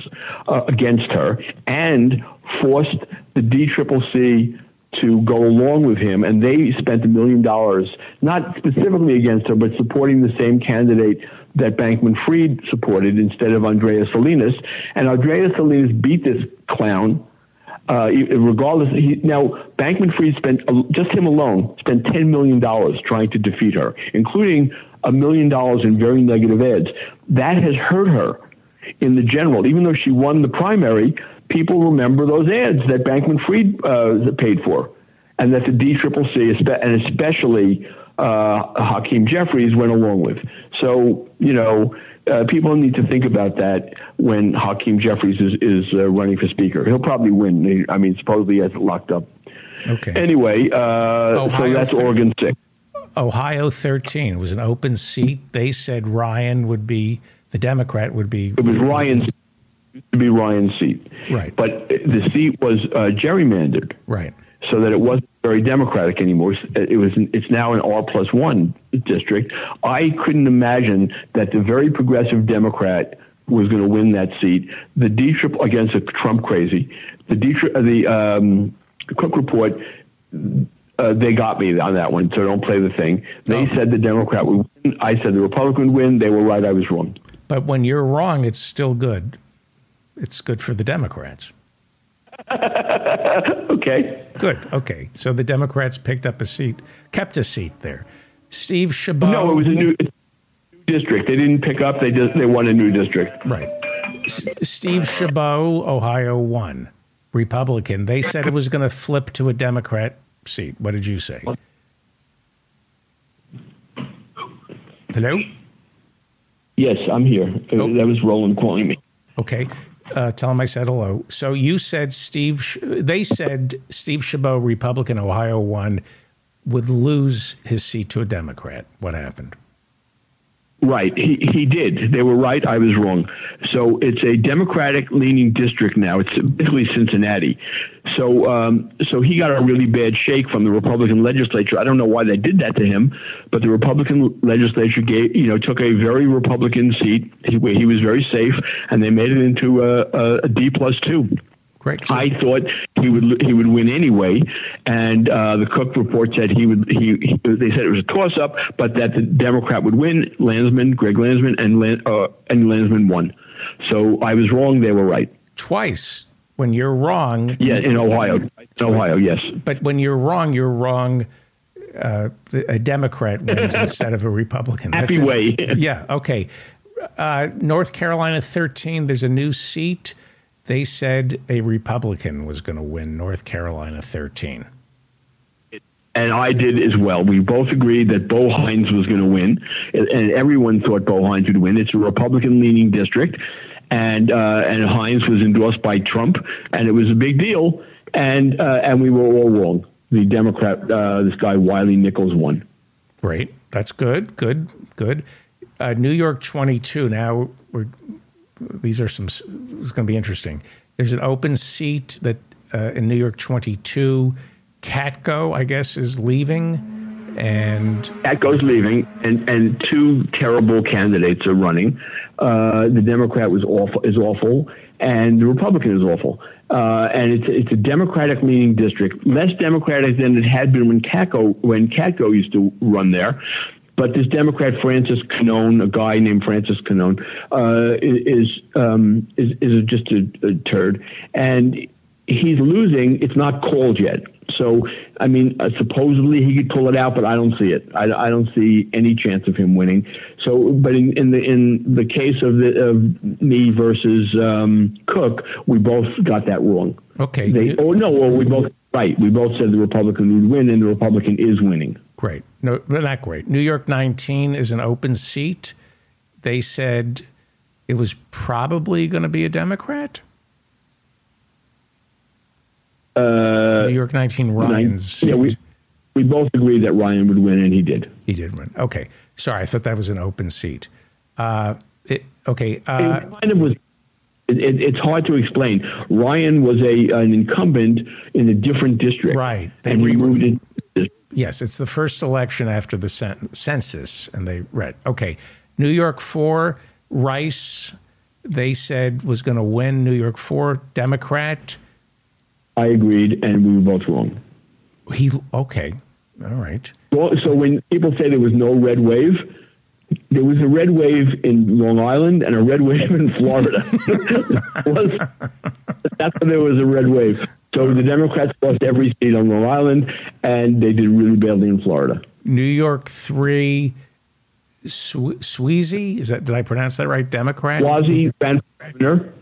uh, against her and forced the DCCC to go along with him, and they spent a million dollars, not specifically against her, but supporting the same candidate that Bankman Fried supported instead of Andrea Salinas. And Andrea Salinas beat this clown. Uh, regardless, he, now Bankman Fried spent uh, just him alone spent ten million dollars trying to defeat her, including a million dollars in very negative ads. That has hurt her in the general. Even though she won the primary, people remember those ads that Bankman Fried uh, paid for, and that the DCCC and especially uh, Hakeem Jeffries went along with. So you know, uh, people need to think about that when Hakeem Jeffries is is uh, running for speaker. He'll probably win. I mean, supposedly he has it locked up. Okay. Anyway, uh, so that's thir- Oregon six. Ohio 13 was an open seat. They said Ryan would be, the Democrat would be. It was Ryan's to be Ryan's seat, Right. But the seat was uh, gerrymandered, Right. So that it wasn't very democratic anymore. It was. It's now an R plus one district. I couldn't imagine that the very progressive Democrat was going to win that seat. The D triple against a Trump crazy. The D tri- the um, Cook report. Uh, they got me on that one, so don't play the thing. They Oh. said the Democrat would win. I said the Republican would win. They were right. I was wrong. But when you're wrong, it's still good. It's good for the Democrats. Okay. Good. Okay. So the Democrats picked up a seat, kept a seat there. Steve Chabot. No, it was a new district. They didn't pick up. They just they won a new district. Right. S- Steve Chabot, Ohio won. Republican. They said it was going to flip to a Democrat seat. What did you say? Hello? Yes, I'm here. Oh. That was Roland calling me. Okay. Uh, tell him I said hello. So you said Steve, they said Steve Chabot, Republican, Ohio won, would lose his seat to a Democrat. What happened? Right, he he did. They were right. I was wrong. So it's a Democratic leaning district now. It's basically Cincinnati. So um, so he got a really bad shake from the Republican legislature. I don't know why they did that to him, but the Republican legislature gave you know took a very Republican seat where he was very safe, and they made it into a, D plus two. Great. I thought he would he would win anyway, and uh, the Cook report said he would. He, he they said it was a toss up, but that the Democrat would win. Landsman, Greg Landsman, and Lan, uh, and Landsman won. So I was wrong. They were right. Twice. When you're wrong, Yeah, in Ohio, in Ohio, yes. but when you're wrong, you're wrong. Uh, a Democrat wins instead of a Republican. Happy it. way. Yeah. Okay. Uh, North Carolina 13. There's a new seat. They said a Republican was going to win North Carolina 13. and I did as well. We both agreed that Bo Hines was going to win, and everyone thought Bo Hines would win. It's a Republican-leaning district, and uh, and Hines was endorsed by Trump, and it was a big deal. And uh, and we were all wrong. The Democrat, uh, this guy Wiley Nickel, won. Great. That's good. Good. Good. Uh, New York 22. Now we're these are some. It's going to be interesting. There's an open seat that uh, in New York 22. Katko, I guess, is leaving, and That goes leaving, and and two terrible candidates are running. Uh, the Democrat was awful, is awful, and the Republican is awful. Uh, and it's it's a Democratic leaning district, less Democratic than it had been when Katko when Katko used to run there. But this Democrat Francis Conole, a guy named Francis Conole, uh, is um, is is just a, a turd, and he's losing. It's not called yet. So, I mean, uh, supposedly he could pull it out, but I don't see it. I, I don't see any chance of him winning. So, but in, in the in the case of the of me versus um, Cook, we both got that wrong. Okay. They, oh no, well, we both right. We both said the Republican would win, and the Republican is winning. great. No, not great. New York 19 is an open seat. They said it was probably going to be a Democrat. Uh, New York 19 Ryan's yeah, we we both agreed that Ryan would win, and he did. He did win. Okay. Sorry, I thought that was an open seat. Uh, it, okay. Uh, it kind of was. It, it, it's hard to explain. Ryan was a an incumbent in a different district, Right. They and he re- moved in. yes, it's the first election after the cen- census, and they read. Okay. New York 4, Rice, they said was going to win. New York 4, Democrat. I agreed, and we were both wrong. He, okay. All right. Well, So when people say there was no red wave, there was a red wave in Long Island and a red wave in Florida. Was- That's when there was a red wave. So the Democrats lost every seat on Long Island, and they did really badly in Florida. New York 3, Swe- Sweezy. Is that, did I pronounce that right? Democrat? Suozzi ran for governor.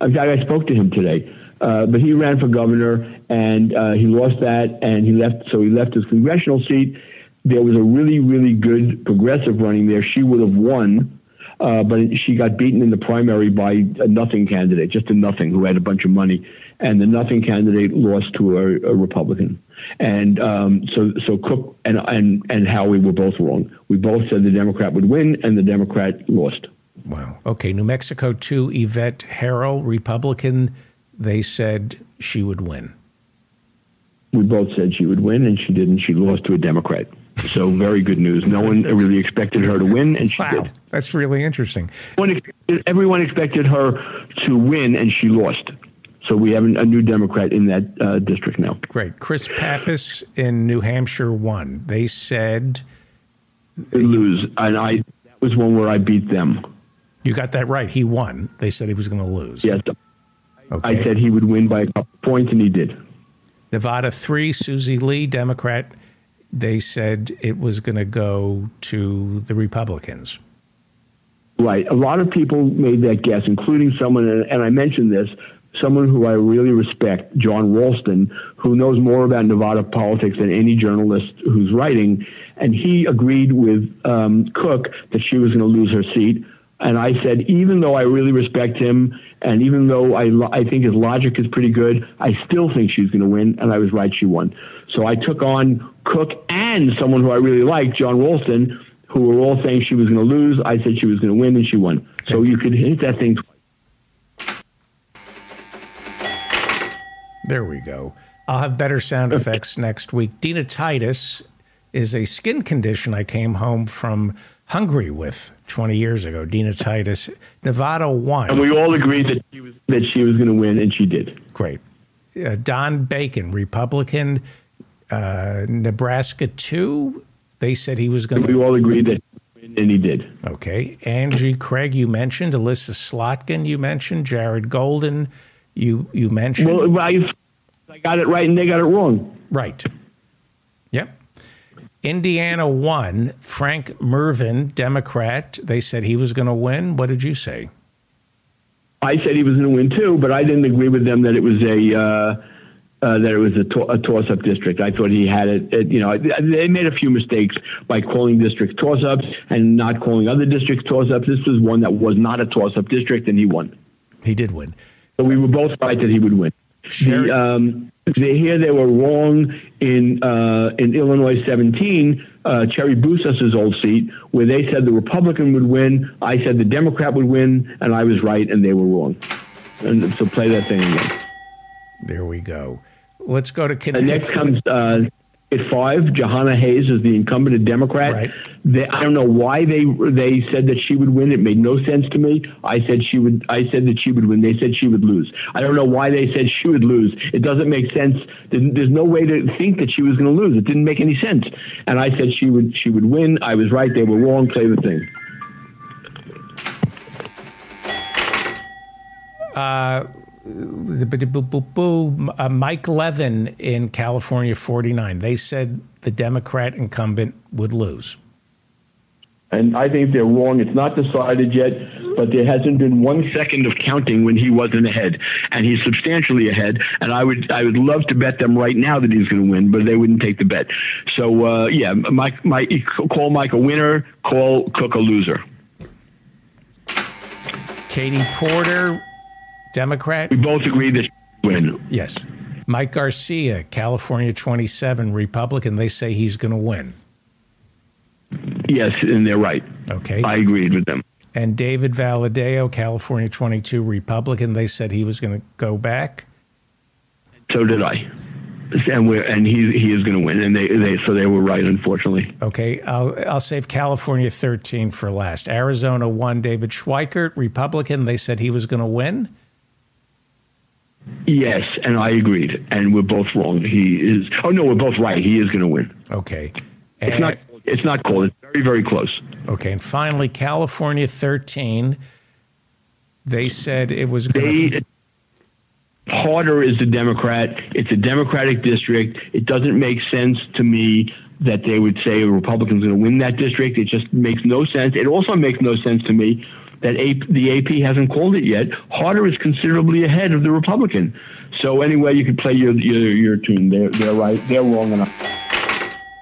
In fact, I spoke to him today. Uh, but he ran for governor and uh, he lost that and he left. So he left his congressional seat. There was a really, really good progressive running there. She would have won. uh, but she got beaten in the primary by a nothing candidate, just a nothing who had a bunch of money, and the nothing candidate lost to a, a Republican. And um, so, so Cook and, and and Howie were both wrong. We both said the Democrat would win, and the Democrat lost. Wow. Okay. New Mexico two. Yvette Herrell, Republican. They said she would win. We both said she would win, and she didn't. She lost to a Democrat. So very good news. No one really expected her to win, and she Wow. did. That's really interesting. Everyone expected, her to win, and she lost. So we have a new Democrat in that uh, district now. Great. Chris Pappas in New Hampshire won. They said They lose, and I that was one where I beat them. you got that right. He won. They said he was going to lose. Yes, Okay. I said he would win by a couple points, and he did. Nevada three. Susie Lee, Democrat. They said it was going to go to the Republicans. Right. A lot of people made that guess, including someone, and I mentioned this, someone who I really respect, Jon Ralston, who knows more about Nevada politics than any journalist who's writing. And he agreed with um, Cook that she was going to lose her seat. And I said, even though I really respect him, and even though I, I think his logic is pretty good, I still think she's going to win. And I was right, she won. So I took on Cook and someone who I really liked, Jon Ralston, who were all saying she was going to lose. I said she was going to win, and she won. So you could hit that thing twice. There we go. I'll have better sound effects next week. Denatitis is a skin condition I came home from Hungary with 20 years ago. Dina Titus, Nevada won. And we all agreed that she was that she was going to win, and she did. Great. Uh, Don Bacon, Republican. Uh, Nebraska 2. They said he was going And we all agreed that, and he did. Okay. Angie Craig, you mentioned. Elissa Slotkin, you mentioned. Jared Golden, you, you mentioned. Well, I, I got it right, and they got it wrong. Right. Indiana won. Frank Mrvan, Democrat, they said he was going to win. What did you say? I said he was going to win too, but I didn't agree with them that it was a uh, uh, that it was a, to- a toss-up district. I thought he had it. it you know, they made a few mistakes by calling districts toss-ups and not calling other districts toss-ups. This was one that was not a toss-up district, and he won. He did win. So we were both right that he would win. Sherry- The, um, they here they were wrong in uh, in Illinois 17, uh, Cheri Bustos's old seat, where they said the Republican would win. I said the Democrat would win, and I was right, and they were wrong. And so play that thing again. There we go. Let's go to And next comes uh, at five. Jahana Hayes is the incumbent, a Democrat. Right. They, I don't know why they they said that she would win. It made no sense to me. I said she would. I said that she would win. They said she would lose. I don't know why they said she would lose. It doesn't make sense. There's, no way to think that she was going to lose. It didn't make any sense. And I said she would. She would win. I was right. They were wrong. Play the thing. Uh, Mike Levin in California 49. They said the Democrat incumbent would lose. And I think they're wrong. It's not decided yet, but there hasn't been one second of counting when he wasn't ahead, and he's substantially ahead. And I would, I would love to bet them right now that he's going to win, but they wouldn't take the bet. So uh, yeah, Mike, Mike, call Mike a winner, call Cook a loser. Katie Porter, Democrat. We both agree that win. Yes. Mike Garcia, California 27, Republican. They say he's going to win. Yes, and they're right. Okay. I agreed with them. and David Valadao, California 22, Republican. They said he was going to go back. So did I. And we're, and he he is going to win, and they, they so they were right, unfortunately. Okay. I'll, I'll save California 13 for last. Arizona 1, David Schweikert, Republican. They said he was going to win. Yes, and I agreed, and we're both wrong. He is. Oh no, we're both right. He is going to win. Okay. It's not. It's not cold. It's very, very close. Okay. And finally, California 13. They said it was going to. Harder is the Democrat. It's a Democratic district. It doesn't make sense to me that they would say a Republican's going to win that district. It just makes no sense. It also makes no sense to me that AP, the AP hasn't called it yet. Harder is considerably ahead of the Republican. So anyway, you can play your your, your tune. They're they're right. They're wrong enough.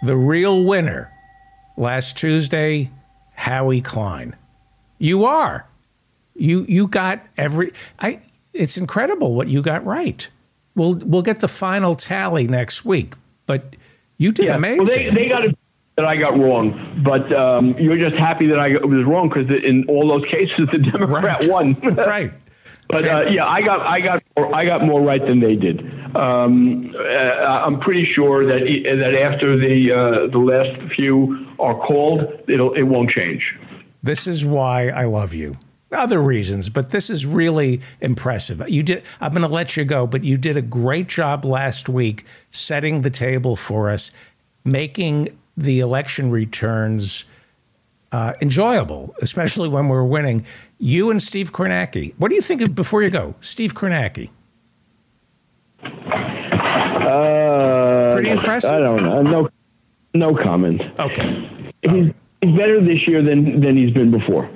The real winner last Tuesday, Howie Klein. You are. You you got every. I. It's incredible what you got right. We'll we'll get the final tally next week, but you did Yeah. amazing. Well, they, they got it that I got wrong, but um, you're just happy that I was wrong because in all those cases the Democrat Right. won. right. But uh, yeah, I got I got more, I got more right than they did. Um, uh, I'm pretty sure that that after the uh, the last few are called, it'll it won't change. This is why I love you. Other reasons, but this is really impressive. You did. I'm going to let you go, but you did a great job last week setting the table for us, making the election returns uh, enjoyable, especially when we're winning. You and Steve Kornacki. What do you think of before you go, Steve Kornacki? Uh, Pretty impressive. I don't know. No, no comment. Okay, He's, he's better this year than than he's been before.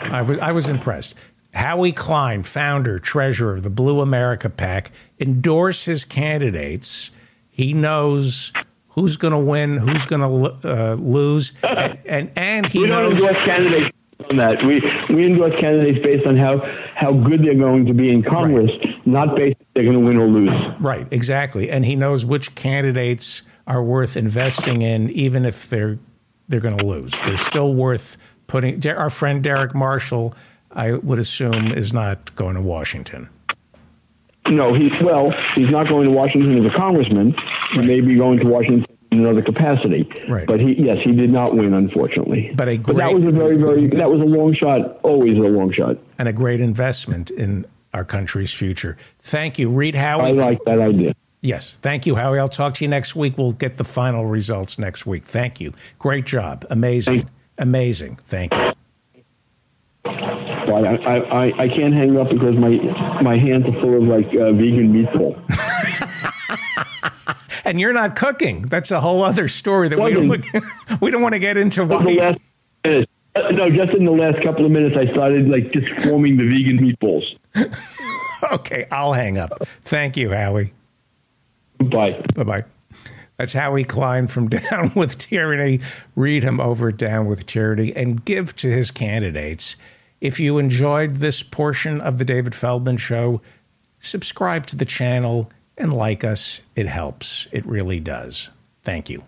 I was I was impressed. Howie Klein, founder, treasurer of the Blue America PAC, endorsed his candidates. He knows who's going to win, who's going to uh, lose, and, and and he We don't knows endorse candidates on that. We we endorse candidates based on how how good they're going to be in Congress, not based if they're going to win or lose. right exactly, and he knows which candidates are worth investing in, even if they're they're going to lose. They're still worth putting. Our friend Derek Marshall, I would assume, is not going to Washington. No, he's well. He's not going to Washington as a congressman. He may be going to Washington in another capacity. Right. But he, yes, he did not win, unfortunately. But a that was a very, very. That was a long shot. Always a long shot. and a great investment in our country's future. Thank you, Reed Howie. I like that idea. yes, thank you, Howie. I'll talk to you next week. We'll get the final results next week. Thank you. Great job. Amazing. Amazing. Thank you. I, I, I, can't hang up because my my hands are full of like uh, vegan meatball. And you're not cooking. That's a whole other story that we don't, we don't want to get into. Why. Uh, No, just in the last couple of minutes, I started like just forming the vegan meatballs. okay, I'll hang up. Thank you, Howie. Bye. Bye bye. That's Howie Klein from Down with Tyranny. Read him over Down with Tyranny and give to his candidates. If you enjoyed this portion of the David Feldman Show, subscribe to the channel and like us. It helps. It really does. Thank you.